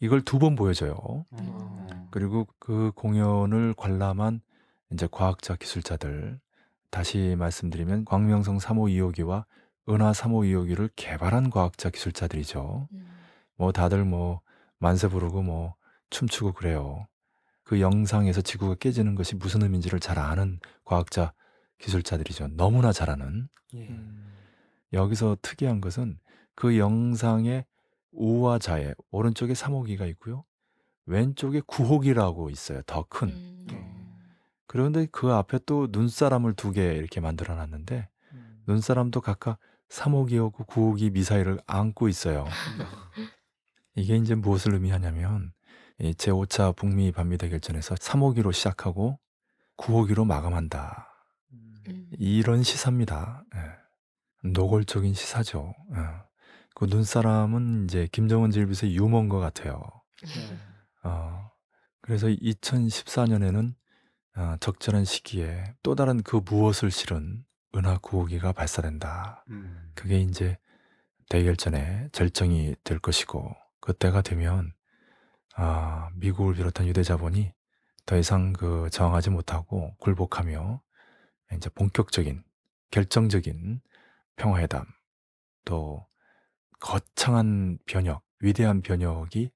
이걸 두 번 보여줘요.
어.
그리고 그 공연을 관람한 이제 과학자 기술자들 다시 말씀드리면 광명성 3호 2호기와 은하 3호 2호기를 개발한 과학자 기술자들이죠.
음.
뭐 다들 뭐 만세 부르고 뭐 춤추고 그래요. 그 영상에서 지구가 깨지는 것이 무슨 의미인지를 잘 아는 과학자 기술자들이죠. 너무나 잘 아는.
예.
음.
여기서 특이한 것은 그 영상의 우와 좌에 오른쪽에 3 호기가 있고요. 왼쪽에 9 호기라고 있어요. 더 큰.
음.
그런데 그 앞에 또 눈사람을 두개 이렇게 만들어 놨는데
음.
눈사람도 각각 3 호기하고 9 호기 미사일을 안고 있어요. 이게 이제 무엇을 의미하냐면 이 제5차 북미 반미 대결전에서 3 호기로 시작하고 9 호기로 마감한다.
음.
음.
이런 시사입니다. 예. 노골적인 시사죠. 예. 그 눈사람은 이제 김정은 질빗의 유머인 것 같아요.
네.
어, 그래서 2014년에는 어, 적절한 시기에 또 다른 그 무엇을 실은 은하 9호기가 발사된다.
음.
그게 이제 대결전에 절정이 될 것이고 그때가 되면 아, 미국을 비롯한 유대 자본이 더 이상 그 저항하지 못하고 굴복하며 이제 본격적인 결정적인 평화회담 또 거창한 변혁, 위대한 변혁이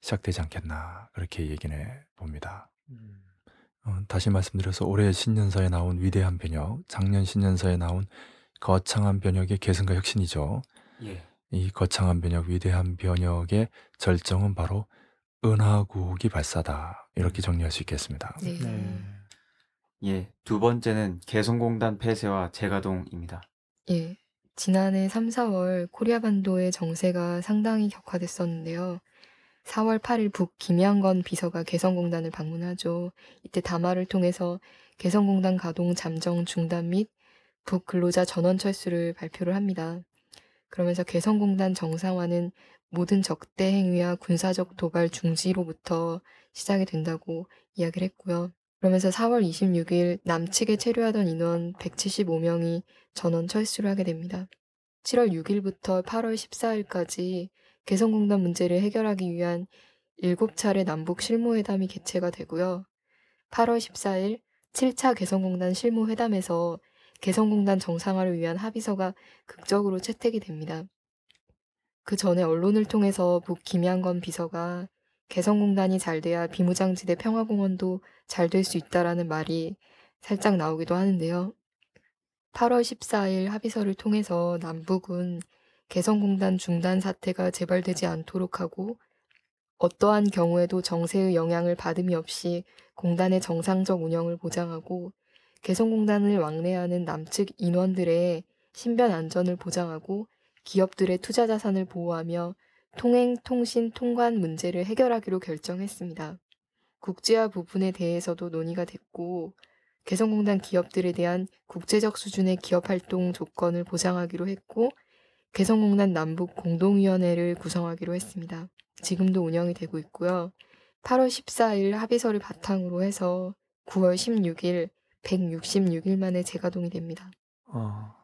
시작되지 않겠나 그렇게 얘기는 해 봅니다.
음.
어, 다시 말씀드려서 올해 신년사에 나온 위대한 변혁, 작년 신년사에 나온 거창한 변혁의 계승과 혁신이죠.
예.
이 거창한 변혁, 위대한 변혁의 절정은 바로 은하구기 발사다. 이렇게 정리할 수 있겠습니다.
네.
네.
예. 두 번째는 개성공단 폐쇄와 재가동입니다.
예. 지난해 3, 4월 코리아 반도의 정세가 상당히 격화됐었는데요. 4월 8일 북 김양건 비서가 개성공단을 방문하죠. 이때 담화를 통해서 개성공단 가동 잠정 중단 및 북 근로자 전원 철수를 발표를 합니다. 그러면서 개성공단 정상화는 모든 적대 행위와 군사적 도발 중지로부터 시작이 된다고 이야기를 했고요. 그러면서 4월 26일 남측에 체류하던 인원 175명이 전원 철수를 하게 됩니다. 7월 6일부터 8월 14일까지 개성공단 문제를 해결하기 위한 7차례 남북 실무회담이 개최가 되고요. 8월 14일 7차 개성공단 실무회담에서 개성공단 정상화를 위한 합의서가 극적으로 채택이 됩니다. 그 전에 언론을 통해서 북 김양건 비서가 개성공단이 잘 돼야 비무장지대 평화공원도 잘 될 수 있다라는 말이 살짝 나오기도 하는데요. 8월 14일 합의서를 통해서 남북은 개성공단 중단 사태가 재발되지 않도록 하고 어떠한 경우에도 정세의 영향을 받음이 없이 공단의 정상적 운영을 보장하고 개성공단을 왕래하는 남측 인원들의 신변 안전을 보장하고 기업들의 투자 자산을 보호하며 통행, 통신, 통관 문제를 해결하기로 결정했습니다. 국제화 부분에 대해서도 논의가 됐고 개성공단 기업들에 대한 국제적 수준의 기업 활동 조건을 보장하기로 했고 개성공단 남북 공동위원회를 구성하기로 했습니다. 지금도 운영이 되고 있고요. 8월 14일 합의서를 바탕으로 해서 9월 16일 166일 만에 재가동이 됩니다.
어,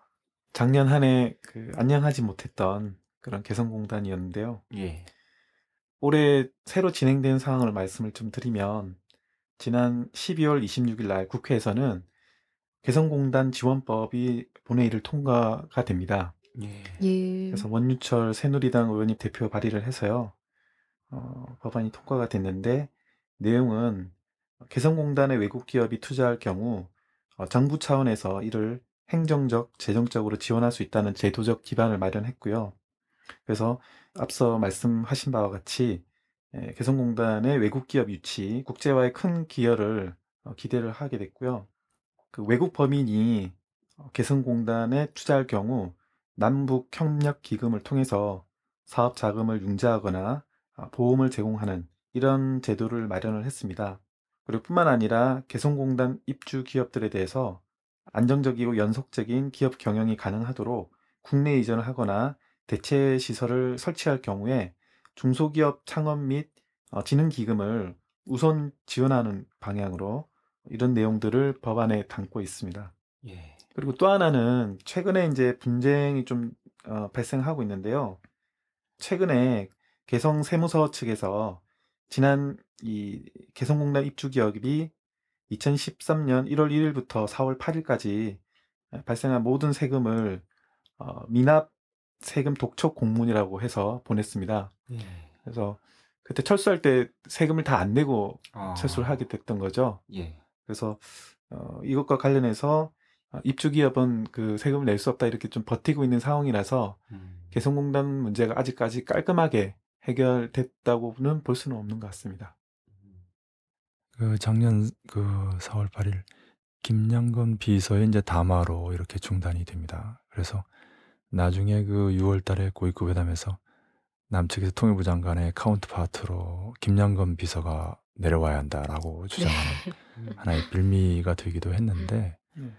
작년 한 해 그 안녕하지 못했던 그런 개성공단이었는데요.
예.
올해 새로 진행된 상황을 말씀을 좀 드리면 지난 12월 26일 날 국회에서는 개성공단 지원법이 본회의를 통과가 됩니다.
예.
예.
그래서 원유철 새누리당 의원이 대표 발의를 해서요. 어, 법안이 통과가 됐는데 내용은 개성공단에 외국 기업이 투자할 경우 어, 정부 차원에서 이를 행정적, 재정적으로 지원할 수 있다는 제도적 기반을 마련했고요. 그래서 앞서 말씀하신 바와 같이 예, 개성공단의 외국 기업 유치, 국제화에 큰 기여를 어, 기대를 하게 됐고요. 그 외국 범인이 어, 개성공단에 투자할 경우 남북 협력 기금을 통해서 사업 자금을 융자하거나 아, 보험을 제공하는 이런 제도를 마련을 했습니다. 그리고 뿐만 아니라 개성공단 입주 기업들에 대해서 안정적이고 연속적인 기업 경영이 가능하도록 국내 이전을 하거나 대체 시설을 설치할 경우에 중소기업 창업 및 어, 진흥 기금을 우선 지원하는 방향으로 이런 내용들을 법안에 담고 있습니다.
예.
그리고 또 하나는 최근에 이제 분쟁이 좀 어, 발생하고 있는데요. 최근에 개성 세무서 측에서 지난 이 개성공단 입주 기업이 2013년 1월 1일부터 4월 8일까지 발생한 모든 세금을 어, 미납 세금 독촉 공문이라고 해서 보냈습니다.
예.
그래서 그때 철수할 때 세금을 다 안 내고
아.
철수를 하게 됐던 거죠.
예.
그래서 어, 이것과 관련해서 어, 입주 기업은 그 세금을 낼 수 없다 이렇게 좀 버티고 있는 상황이라서
음.
개성공단 문제가 아직까지 깔끔하게 해결됐다고는 볼 수는 없는 것 같습니다.
그 작년 그 4월 8일 김양건 비서의 이제 담화로 이렇게 중단이 됩니다. 그래서 나중에 그 6월 달에 고위급 회담에서 남측에서 통일부 장관의 카운트파트로 김양건 비서가 내려와야 한다라고 주장하는 <laughs>
음.
하나의 빌미가 되기도 했는데
네.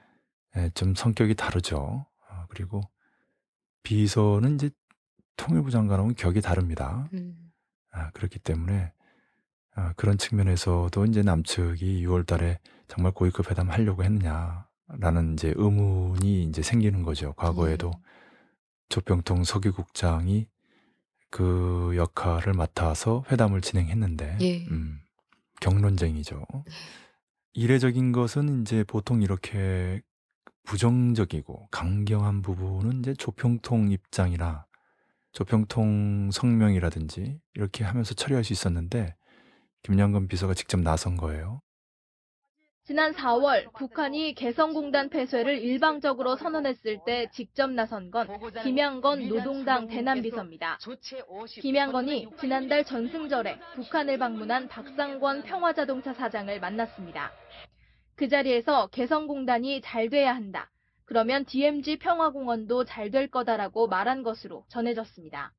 예, 좀 성격이 다르죠. 어, 그리고 비서는 이제 통일부 장관하고는 격이 다릅니다.
음.
아, 그렇기 때문에 아, 그런 측면에서도 이제 남측이 6월 달에 정말 고위급 회담 하려고 했느냐라는 이제 의문이 이제 생기는 거죠. 과거에도
예.
조병통 서기국장이 그 역할을 맡아서 회담을 진행했는데
예.
음, 경론쟁이죠. 이례적인 것은 이제 보통 이렇게 부정적이고 강경한 부분은 이제 조평통 입장이나 조평통 성명이라든지 이렇게 하면서 처리할 수 있었는데 김양건 비서가 직접 나선 거예요.
지난 4월 북한이 개성공단 폐쇄를 일방적으로 선언했을 때 직접 나선 건 김양건 노동당 대남비서입니다. 김양건이 지난달 전승절에 북한을 방문한 박상권 평화자동차 사장을 만났습니다. 그 자리에서 개성공단이 잘 돼야 한다. 그러면 DMZ 평화공원도 잘 될 거다라고 말한 것으로 전해졌습니다.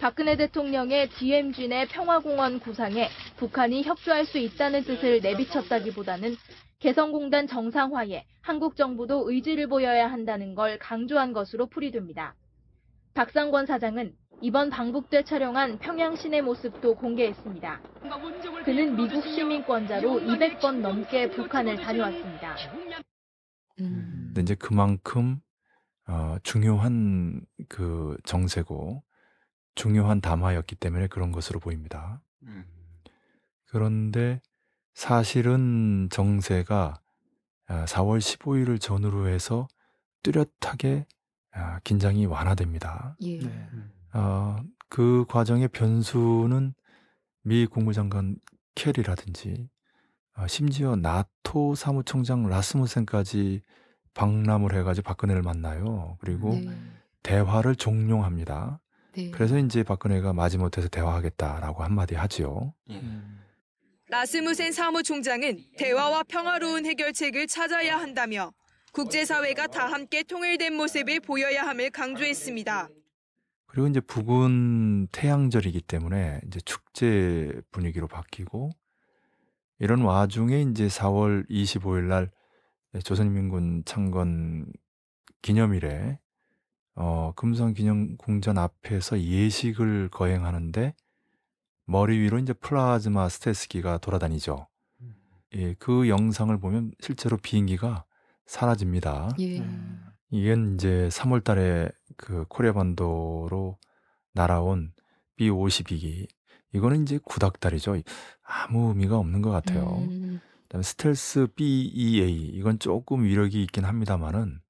박근혜 대통령의 DMZ 내 평화공원 구상에 북한이 협조할 수 있다는 뜻을 내비쳤다기보다는 개성공단 정상화에 한국 정부도 의지를 보여야 한다는 걸 강조한 것으로 풀이됩니다. 박상권 사장은 이번 방북대 촬영한 평양 시내 모습도 공개했습니다. 그는 미국 시민권자로 200번 넘게 북한을 다녀왔습니다.
음.
이제 그만큼 어, 중요한 그 정세고 중요한 담화였기 때문에 그런 것으로 보입니다.
음.
그런데 사실은 정세가 아, 4월 15일을 전후로 해서 뚜렷하게 아, 긴장이 완화됩니다.
예.
네.
음.
어, 그 과정의 변수는 미 국무장관 캐리라든지 어, 심지어 나토 사무총장 라스무센까지 방남을 해가지고 박근혜를 만나요. 그리고
네.
대화를 종용합니다.
네.
그래서 이제 박근혜가 마지못해서 대화하겠다라고 한마디 하지요.
예.
음.
라스무센 사무총장은 대화와 평화로운 해결책을 찾아야 한다며 국제사회가 다 함께 통일된 모습을 보여야 함을 강조했습니다.
그리고 이제 북은 태양절이기 때문에 이제 축제 분위기로 바뀌고 이런 와중에 이제 4월 25일 날 조선인민군 창건 기념일에 어, 금성 기념궁전 앞에서 예식을 거행하는데 머리 위로 이제 플라즈마 스텔스기가 돌아다니죠.
음.
예, 그 영상을 보면 실제로 비행기가 사라집니다.
예.
음.
이게 이제 3 월 달에 그 코리아 반도로 날아온 B-52기. 이거는 이제 구닥다리죠. 아무 의미가 없는 것 같아요.
음.
그다음에 스텔스 B-2A 이건 조금 위력이 있긴 합니다만은
예.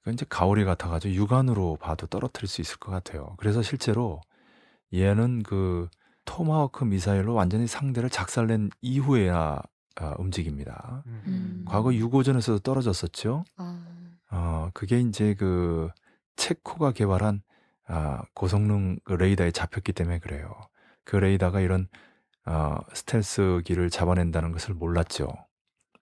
그건 이제 가오리 같아가지고 육안으로 봐도 떨어뜨릴 수 있을 것 같아요. 그래서 실제로 얘는 그 토마호크 미사일로 완전히 상대를 작살낸 이후에야 아, 움직입니다.
음.
과거 6호전에서도 떨어졌었죠.
아.
어, 그게 이제 그 체코가 개발한 아, 고성능 그 레이더에 잡혔기 때문에 그래요. 그 레이더가 이런 어, 스텔스기를 잡아낸다는 것을 몰랐죠.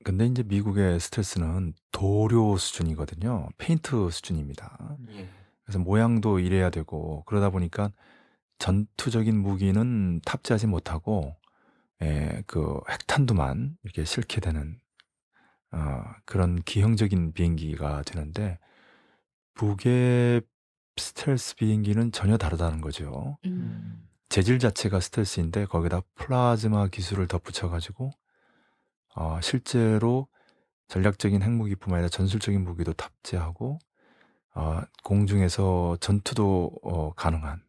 근데 이제 미국의 스텔스는 도료 수준이거든요. 페인트 수준입니다.
예.
그래서 모양도 이래야 되고 그러다 보니까 전투적인 무기는 탑재하지 못하고 예, 그 핵탄두만 이렇게 실게 되는 어, 그런 기형적인 비행기가 되는데 북의 스텔스 비행기는 전혀 다르다는 거죠.
음.
재질 자체가 스텔스인데 거기다 플라즈마 기술을 덧붙여 가지고 어, 실제로 전략적인 핵무기뿐만 아니라 전술적인 무기도 탑재하고 어, 공중에서 전투도 어, 가능한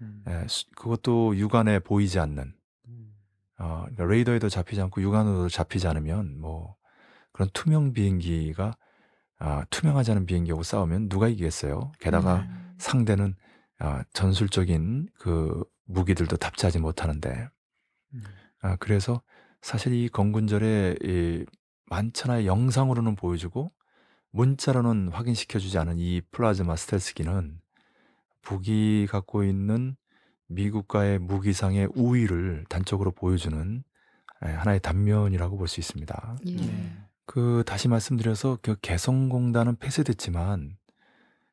음.
예, 수- 그것도 육안에 보이지 않는 어, 그러니까 레이더에도 잡히지 않고 육안으로도 잡히지 않으면 뭐 그런 투명 비행기가 아, 투명하지 않은 비행기하고 싸우면 누가 이기겠어요? 게다가
음.
상대는 아, 전술적인 그 무기들도 탑재하지 못하는데
음.
아, 그래서 사실 이 건군절에 이 많잖아요. 영상으로는 보여주고 문자로는 확인시켜주지 않은 이 플라즈마 스텔스기는 북이 갖고 있는 미국과의 무기상의 우위를 단적으로 보여주는 예, 하나의 단면이라고 볼 수 있습니다.
예.
네.
그 다시 말씀드려서 그 개성공단은 폐쇄됐지만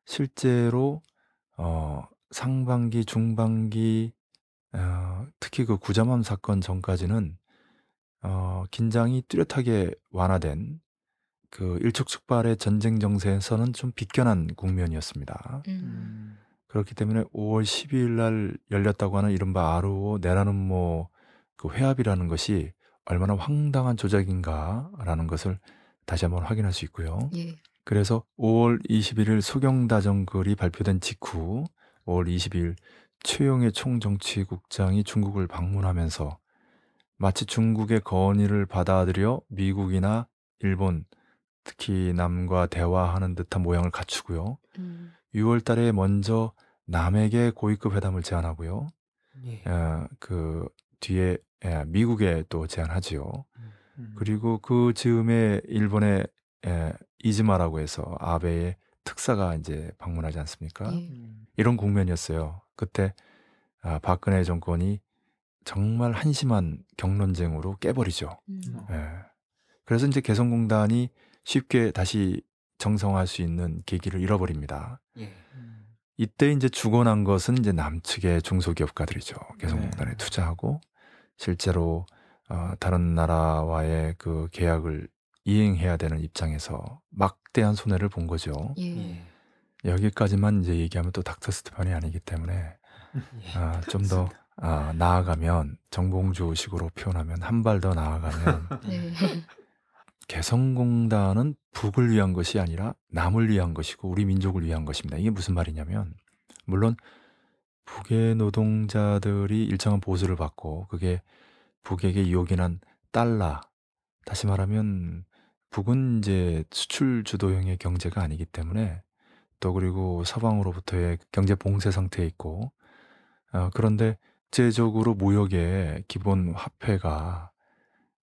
실제로 어 상반기 중반기 어 특히 그 구자맘 사건 전까지는 어 긴장이 뚜렷하게 완화된 그 일촉즉발의 전쟁 정세에서는 좀 비껴난 국면이었습니다.
음.
음.
그렇기 때문에 5월 12일 날 열렸다고 하는 이른바 아르오 내라는모 그 회합이라는 것이 얼마나 황당한 조작인가라는 것을 다시 한번 확인할 수 있고요.
예.
그래서 5월 21일 소경다정글이 발표된 직후 5월 22일 최용의 총정치국장이 중국을 방문하면서 마치 중국의 건의를 받아들여 미국이나 일본 특히 남과 대화하는 듯한 모양을 갖추고요.
음.
6월 달에 먼저 남에게 고위급 회담을 제안하고요.
예.
어, 그 뒤에 예, 미국에 또 제안하지요.
음.
그리고 그 즈음에 일본의 에, 이즈마라고 해서 아베의 특사가 이제 방문하지 않습니까?
예.
음.
이런 국면이었어요. 그때 아, 박근혜 정권이 정말 한심한 경론쟁으로 깨버리죠.
음.
어.
예. 그래서 이제 개성공단이 쉽게 다시 정성할 수 있는 계기를 잃어버립니다.
예.
음.
이때 이제 죽어난 것은 이제 남측의 중소기업가들이죠. 개성공단에
네.
투자하고 실제로 어, 다른 나라와의 그 계약을 이행해야 되는 입장에서 막대한 손해를 본 거죠.
예.
예.
여기까지만 이제 얘기하면 또 닥터 스테판이 아니기 때문에
예.
아, 좀더 아, 나아가면 정봉주식으로 표현하면 한 발 더 나아가면 <laughs>
네.
개성공단은 북을 위한 것이 아니라 남을 위한 것이고 우리 민족을 위한 것입니다. 이게 무슨 말이냐면 물론 북의 노동자들이 일정한 보수를 받고 그게 북에게 요긴한 달러 다시 말하면 북은 이제 수출 주도형의 경제가 아니기 때문에 또 그리고 서방으로부터의 경제 봉쇄 상태에 있고 어, 그런데 국제적으로 무역의 기본 화폐가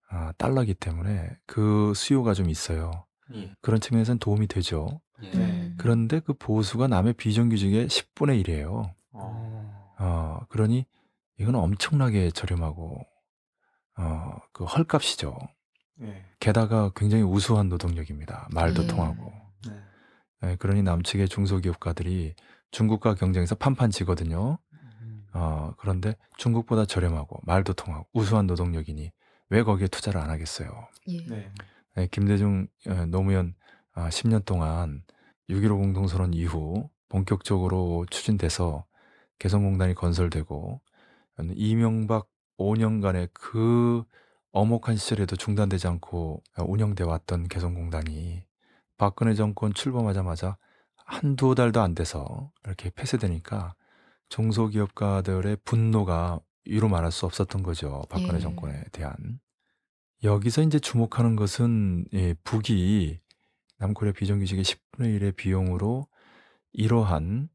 아, 달러기 때문에 그 수요가 좀 있어요.
예.
그런 측면에서는 도움이 되죠.
예.
음.
그런데 그 보수가 남의 비정규직의 10분의 1이에요.
어.
어, 그러니 이건 엄청나게 저렴하고 어, 그 헐값이죠.
예.
게다가 굉장히 우수한 노동력입니다. 말도
예.
통하고.
네.
예, 그러니 남측의 중소기업가들이 중국과 경쟁에서 판판지거든요.
음.
어, 그런데 중국보다 저렴하고 말도 통하고 우수한 노동력이니 왜 거기에 투자를 안 하겠어요?
예.
네.
예, 김대중 어, 노무현 아, 10년 동안 6.15 공동선언 이후 본격적으로 추진돼서 개성공단이 건설되고 이명박 5년간의 그 엄혹한 시절에도 중단되지 않고 운영돼 왔던 개성공단이 박근혜 정권 출범하자마자 한두 달도 안 돼서 이렇게 폐쇄되니까 중소기업가들의 분노가 이루 말할 수 없었던 거죠. 박근혜
예.
정권에 대한. 여기서 이제 주목하는 것은 예, 북이 남코리아 비정규직의 10분의 1의 비용으로 이러한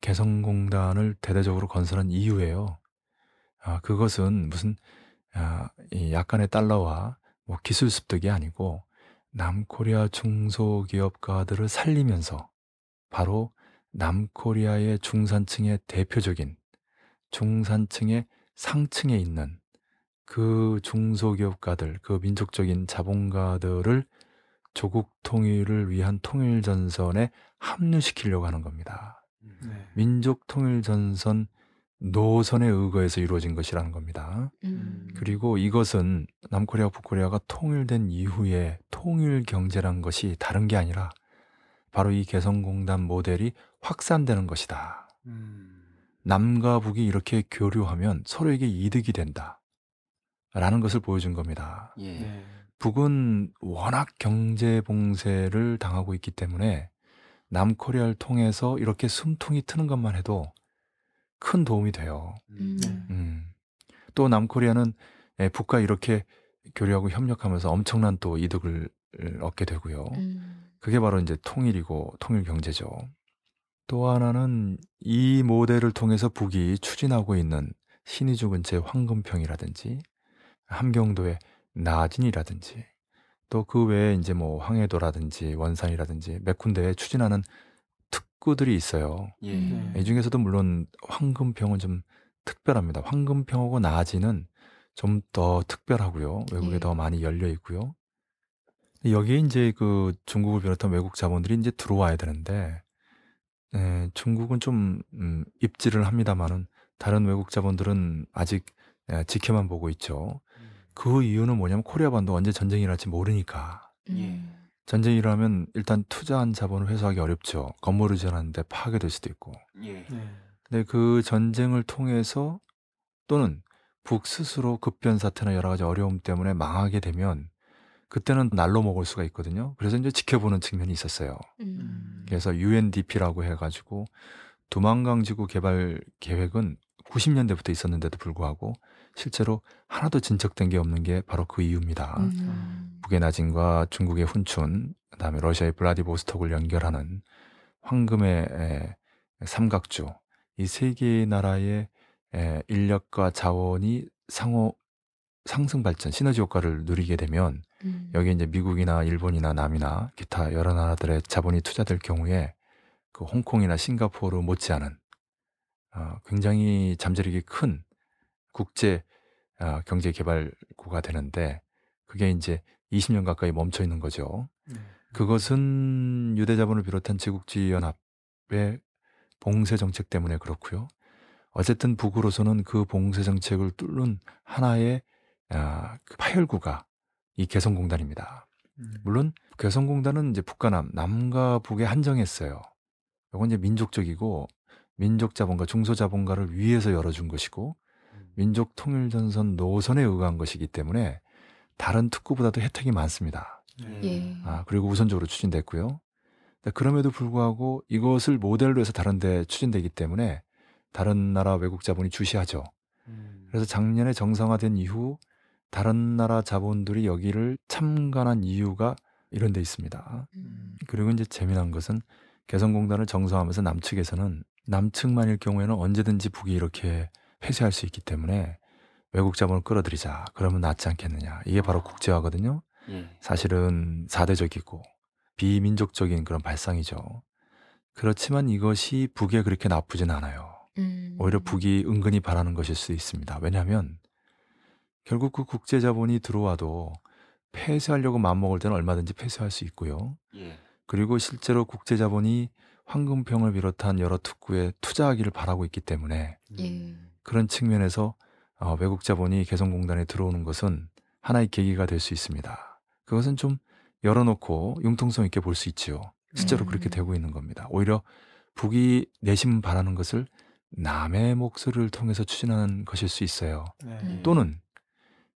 개성공단을 대대적으로 건설한 이유예요. 아, 그것은 무슨 아, 이 약간의 달러와 뭐 기술 습득이 아니고 남코리아 중소기업가들을 살리면서 바로 남코리아의 중산층의 대표적인 중산층의 상층에 있는 그 중소기업가들, 그 민족적인 자본가들을 조국 통일을 위한 통일 전선에 합류시키려고 하는 겁니다.
네.
민족 통일 전선 노선에 의거해서 이루어진 것이라는 겁니다.
음.
그리고 이것은 남코리아, 북코리아가 통일된 이후에 통일 경제란 것이 다른 게 아니라 바로 이 개성공단 모델이 확산되는 것이다.
음.
남과 북이 이렇게 교류하면 서로에게 이득이 된다. 라는 것을 보여준 겁니다.
예.
네.
북은 워낙 경제 봉쇄를 당하고 있기 때문에 남코리아를 통해서 이렇게 숨통이 트는 것만 해도 큰 도움이 돼요.
음.
네.
음. 또 남코리아는 예, 북과 이렇게 교류하고 협력하면서 엄청난 또 이득을 얻게 되고요.
음.
그게 바로 이제 통일이고 통일 경제죠. 또 하나는 이 모델을 통해서 북이 추진하고 있는 신의주 근처의 황금평이라든지 함경도의 나진이라든지 또 그 외에 이제 뭐 황해도라든지 원산이라든지 몇 군데에 추진하는 특구들이 있어요.
예.
음.
이 중에서도 물론 황금평은 좀 특별합니다. 황금평하고 나진은 좀 더 특별하고요. 외국에
예.
더 많이 열려 있고요. 여기에 이제 그 중국을 비롯한 외국 자본들이 이제 들어와야 되는데 에, 중국은 좀 음, 입지를 합니다만은 다른 외국 자본들은 아직 에, 지켜만 보고 있죠. 그 이유는 뭐냐면 코리아 반도 언제 전쟁이 일어날지 모르니까
음.
전쟁이 일어나면 일단 투자한 자본을 회수하기 어렵죠. 건물을 지어놨는데 파괴될 수도 있고.
예.
네.
근데 그 전쟁을 통해서 또는 북 스스로 급변 사태나 여러 가지 어려움 때문에 망하게 되면 그때는 날로 먹을 수가 있거든요. 그래서 이제 지켜보는 측면이 있었어요.
음.
그래서 UNDP라고 해가지고 두만강 지구 개발 계획은 90년대부터 있었는데도 불구하고 실제로 하나도 진척된 게 없는 게 바로 그 이유입니다.
음.
북의 나진과 중국의 훈춘, 그다음에 러시아의 블라디보스톡을 연결하는 황금의 에, 삼각주 이 세 개의 나라의 에, 인력과 자원이 상호 상승 발전 시너지 효과를 누리게 되면
음.
여기 이제 미국이나 일본이나 남이나 기타 여러 나라들의 자본이 투자될 경우에 그 홍콩이나 싱가포르 못지않은 어, 굉장히 잠재력이 큰 국제 어, 경제 개발구가 되는데 그게 이제 20년 가까이 멈춰 있는 거죠.
네.
그것은 유대 자본을 비롯한 제국주의 연합의 봉쇄 정책 때문에 그렇고요. 어쨌든 북으로서는 그 봉쇄 정책을 뚫는 하나의 아, 그 파열구가 이 개성공단입니다.
음.
물론 개성공단은 이제 북과 남, 남과 북에 한정했어요. 이건 이제 민족적이고 민족 자본가, 중소 자본가를 위해서 열어준 것이고 민족 통일 전선 노선에 의거한 것이기 때문에 다른 특구보다도 혜택이 많습니다.
네.
예.
아, 그리고 우선적으로 추진됐고요. 그럼에도 불구하고 이것을 모델로 해서 다른 데 추진되기 때문에 다른 나라 외국 자본이 주시하죠.
음.
그래서 작년에 정상화된 이후 다른 나라 자본들이 여기를 참관한 이유가 이런 데 있습니다.
음.
그리고 이제 재미난 것은 개성공단을 정상화하면서 남측에서는 남측만일 경우에는 언제든지 북이 이렇게 폐쇄할 수 있기 때문에 외국 자본을 끌어들이자. 그러면 낫지 않겠느냐. 이게 바로 국제화거든요.
예.
사실은 사대적이고 비민족적인 그런 발상이죠. 그렇지만 이것이 북에 그렇게 나쁘진 않아요.
음.
오히려 북이 은근히 바라는 것일 수 있습니다. 왜냐하면 결국 그 국제 자본이 들어와도 폐쇄하려고 마음먹을 때는 얼마든지 폐쇄할 수 있고요.
예.
그리고 실제로 국제 자본이 황금평을 비롯한 여러 특구에 투자하기를 바라고 있기 때문에
예.
그런 측면에서 어, 외국 자본이 개성공단에 들어오는 것은 하나의 계기가 될 수 있습니다. 그것은 좀 열어놓고 융통성 있게 볼 수 있지요. 실제로
음.
그렇게 되고 있는 겁니다. 오히려 북이 내심 바라는 것을 남의 목소리를 통해서 추진하는 것일 수 있어요.
네.
음.
또는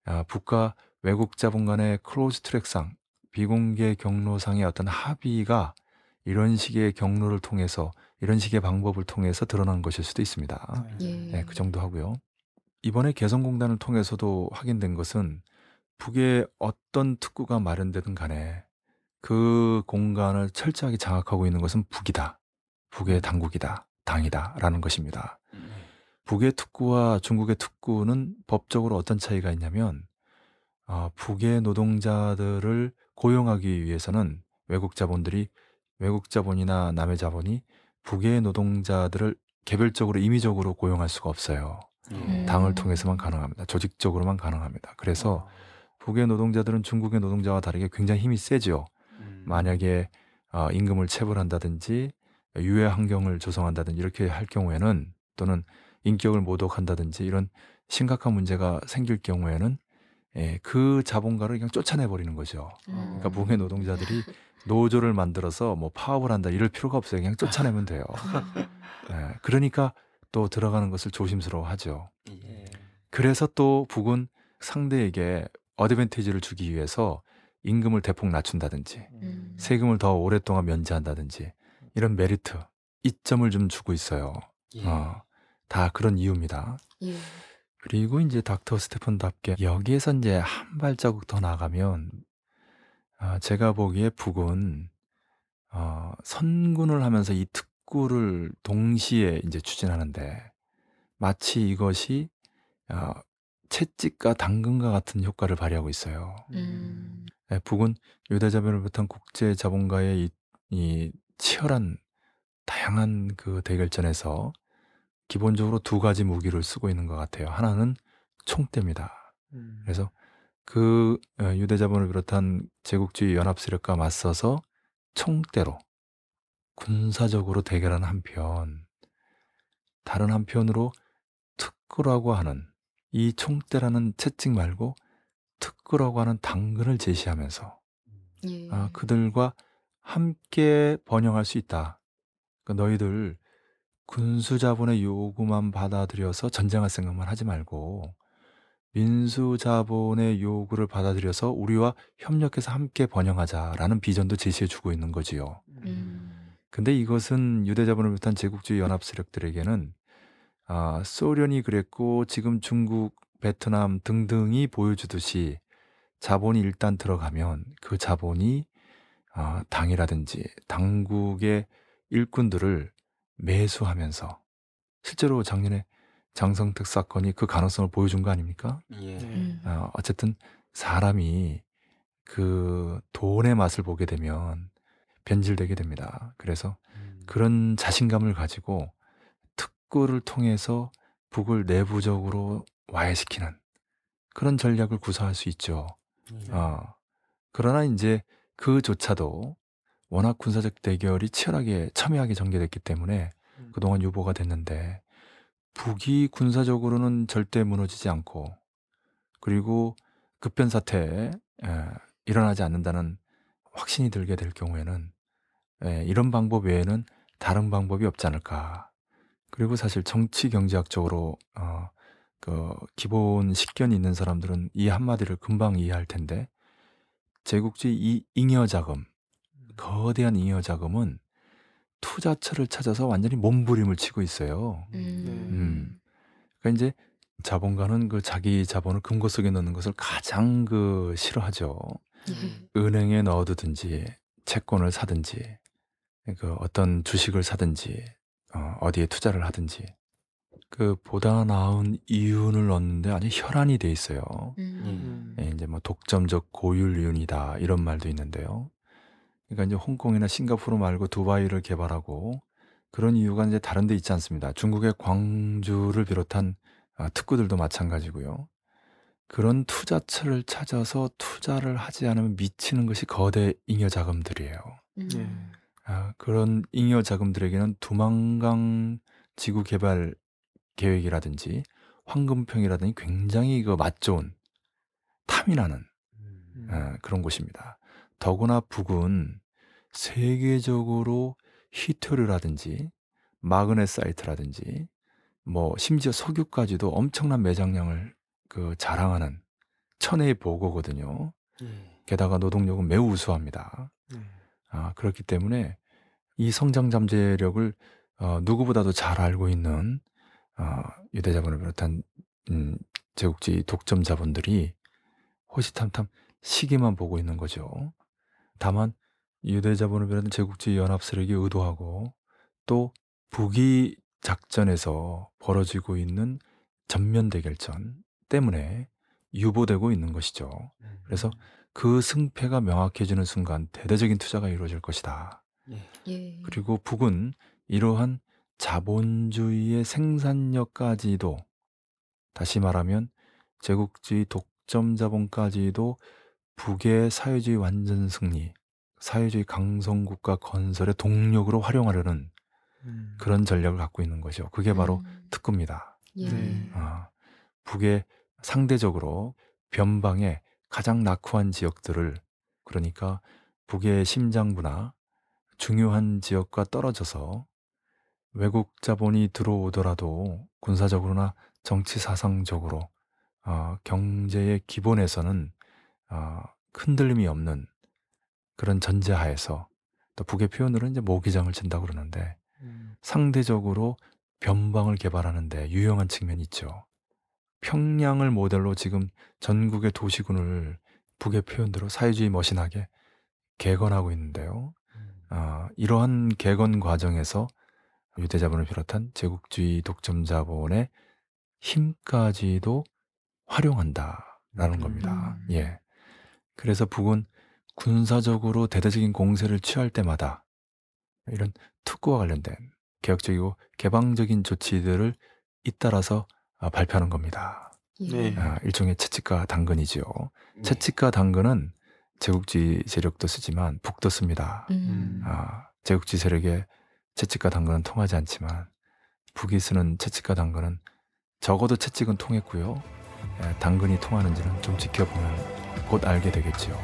아, 북과 외국 자본 간의 closed track상, 비공개 경로상의 어떤 합의가 이런 식의 경로를 통해서 이런 식의 방법을 통해서 드러난 것일 수도 있습니다.
예.
네, 그 정도 하고요. 이번에 개성공단을 통해서도 확인된 것은 북의 어떤 특구가 마련되든 간에 그 공간을 철저하게 장악하고 있는 것은 북이다. 북의 당국이다. 당이다라는 것입니다.
음.
북의 특구와 중국의 특구는 법적으로 어떤 차이가 있냐면 아, 북의 노동자들을 고용하기 위해서는 외국 자본들이 외국 자본이나 남의 자본이 북의 노동자들을 개별적으로 임의적으로 고용할 수가 없어요.
예.
당을 통해서만 가능합니다. 조직적으로만 가능합니다. 그래서 북의 노동자들은 중국의 노동자와 다르게 굉장히 힘이 세죠.
음.
만약에 어, 임금을 체불한다든지 유해 환경을 조성한다든지 이렇게 할 경우에는 또는 인격을 모독한다든지 이런 심각한 문제가 생길 경우에는 예, 그 자본가를 그냥 쫓아내 버리는 거죠.
음.
그러니까 북의 노동자들이 노조를 만들어서 뭐 파업을 한다 이럴 필요가 없어요. 그냥 쫓아내면 돼요. <laughs> 예, 그러니까 또 들어가는 것을 조심스러워하죠.
예.
그래서 또 북은 상대에게 어드밴티지를 주기 위해서 임금을 대폭 낮춘다든지
음.
세금을 더 오랫동안 면제한다든지 이런 메리트 이점을 좀 주고 있어요.
예.
어, 다 그런 이유입니다.
예.
그리고 인제 닥터 스테펀답게 여기에서 인제 한 발자국 더 나가면 아 제가 보기에 북은 어 선군을 하면서 이 특구를 동시에 인제 추진하는데 마치 이것이 어 채찍과 당근과 같은 효과를 발휘하고 있어요.
음.
예 북은 유대자본을 비롯한 국제 자본가의 이 이 치열한 다양한 그 대결전에서 기본적으로 두 가지 무기를 쓰고 있는 것 같아요. 하나는 총대입니다.
음.
그래서 그어 유대자본을 비롯한 제국주의 연합 세력과 맞서서 총대로 군사적으로 대결하는 한편 다른 한편으로 특구라고 하는 이 총대라는 채찍 말고 특구라고 하는 당근을 제시하면서
예.
아 그들과 함께 번영할 수 있다. 그러니까 너희들 군수 자본의 요구만 받아들여서 전쟁할 생각만 하지 말고 민수 자본의 요구를 받아들여서 우리와 협력해서 함께 번영하자라는 비전도 제시해 주고 있는 거지요.
음.
근데 이것은 유대자본을 비롯한 제국주의 연합 세력들에게는 아 소련이 그랬고 지금 중국, 베트남 등등이 보여주듯이 자본이 일단 들어가면 그 자본이 아 당이라든지 당국의 일꾼들을 매수하면서 실제로 작년에 장성택 사건이 그 가능성을 보여준 거 아닙니까?
예.
네.
음.
어 어쨌든 사람이 그 돈의 맛을 보게 되면 변질되게 됩니다. 그래서
음.
그런 자신감을 가지고 특구를 통해서 북을 내부적으로 와해시키는 그런 전략을 구사할 수 있죠.
예.
어. 그러나 인제 그조차도 워낙 군사적 대결이 치열하게 첨예하게 전개됐기 때문에
음.
그동안 유보가 됐는데 북이 군사적으로는 절대 무너지지 않고 그리고 급변 사태에 예 일어나지 않는다는 확신이 들게 될 경우에는 예 '이런 방법 외에는 다른 방법이 없지 않을까.' 그리고 사실 정치 경제학적으로 어 그 기본 식견이 있는 사람들은 이 한마디를 금방 이해할 텐데 제국주의 이 잉여 자금, 거대한 잉여 자금은 투자처를 찾아서 완전히 몸부림을 치고 있어요.
네.
음. 그러니까 인제 자본가는 그 자기 자본을 금고 속에 넣는 것을 가장 그 싫어하죠.
예.
은행에 넣어두든지 채권을 사든지 그 어떤 주식을 사든지 어 어디에 투자를 하든지 그 보다 나은 이윤을 얻는데 아주 혈안이 돼 있어요.
음.
음.
예 인제 뭐 "독점적 고율 이윤이다." 이런 말도 있는데요. 그러니까 인제 홍콩이나 싱가포르 말고 두바이를 개발하고 그런 이유가 인제 다른 데 있지 않습니다. 중국의 광주를 비롯한 아 특구들도 마찬가지고요. 그런 투자처를 찾아서 투자를 하지 않으면 미치는 것이 거대 잉여 자금들이에요.
네.
음.
아 그런 잉여 자금들에게는 두만강 지구 개발 계획이라든지 황금평이라든지 굉장히 그 맛 좋은 탐이 나는
음.
예 그런 곳입니다. 더구나 북은 세계적으로 희토류라든지 마그네사이트라든지 뭐 심지어 석유까지도 엄청난 매장량을 그 자랑하는 천혜의 보고거든요.
예.
게다가 노동력은 매우 우수합니다.
네.
아 그렇기 때문에 이 성장 잠재력을 어 누구보다도 잘 알고 있는 어 유대 자본을 비롯한 음 제국주의 독점 자본들이 호시탐탐 시기만 보고 있는 거죠. 다만 유대자본을 비롯한 제국주의 연합 세력이 의도하고 또 북이 작전에서 벌어지고 있는 전면 대결전 때문에 유보되고 있는 것이죠. 그래서 그 승패가 명확해지는 순간 대대적인 투자가 이루어질 것이다.
예.
예.
그리고 북은 이러한 자본주의의 생산력까지도 다시 말하면 제국주의 독점 자본까지도 북의 사회주의 완전 승리, 사회주의 강성 국가 건설의 동력으로 활용하려는
음.
그런 전략을 갖고 있는 거죠. 그게 바로
음.
특구입니다.
예.
네.
아 북의 상대적으로 변방의 가장 낙후한 지역들을 그러니까 북의 심장부나 중요한 지역과 떨어져서 외국 자본이 들어오더라도 군사적으로나 정치 사상적으로 어 경제의 기본에서는 어 흔들림이 없는 그런 전제하에서 또 북의 표현으로는 이제 모기장을 친다고 그러는데
음.
상대적으로 변방을 개발하는 데 유용한 측면이 있죠. 평양을 모델로 지금 전국의 도시군을 북의 표현대로 사회주의 머신하게 개건하고 있는데요. 어, 이러한 개건 과정에서 유대자본을 비롯한 제국주의 독점 자본의 힘까지도 활용한다라는
음.
겁니다.
음.
예. 그래서 북은 군사적으로 대대적인 공세를 취할 때마다 이런 특구와 관련된 개혁적이고 개방적인 조치들을 잇따라서 아, 발표하는 겁니다.
예.
네.
아, 일종의 채찍과 당근이지요.
네.
채찍과 당근은 제국주의 세력도 쓰지만 북도 씁니다.
음.
아, 제국주의 세력의 채찍과 당근은 통하지 않지만 북이 쓰는 채찍과 당근은 적어도 채찍은 통했고요. 에, 당근이 통하는지는 좀 지켜보면 곧 알게 되겠지요.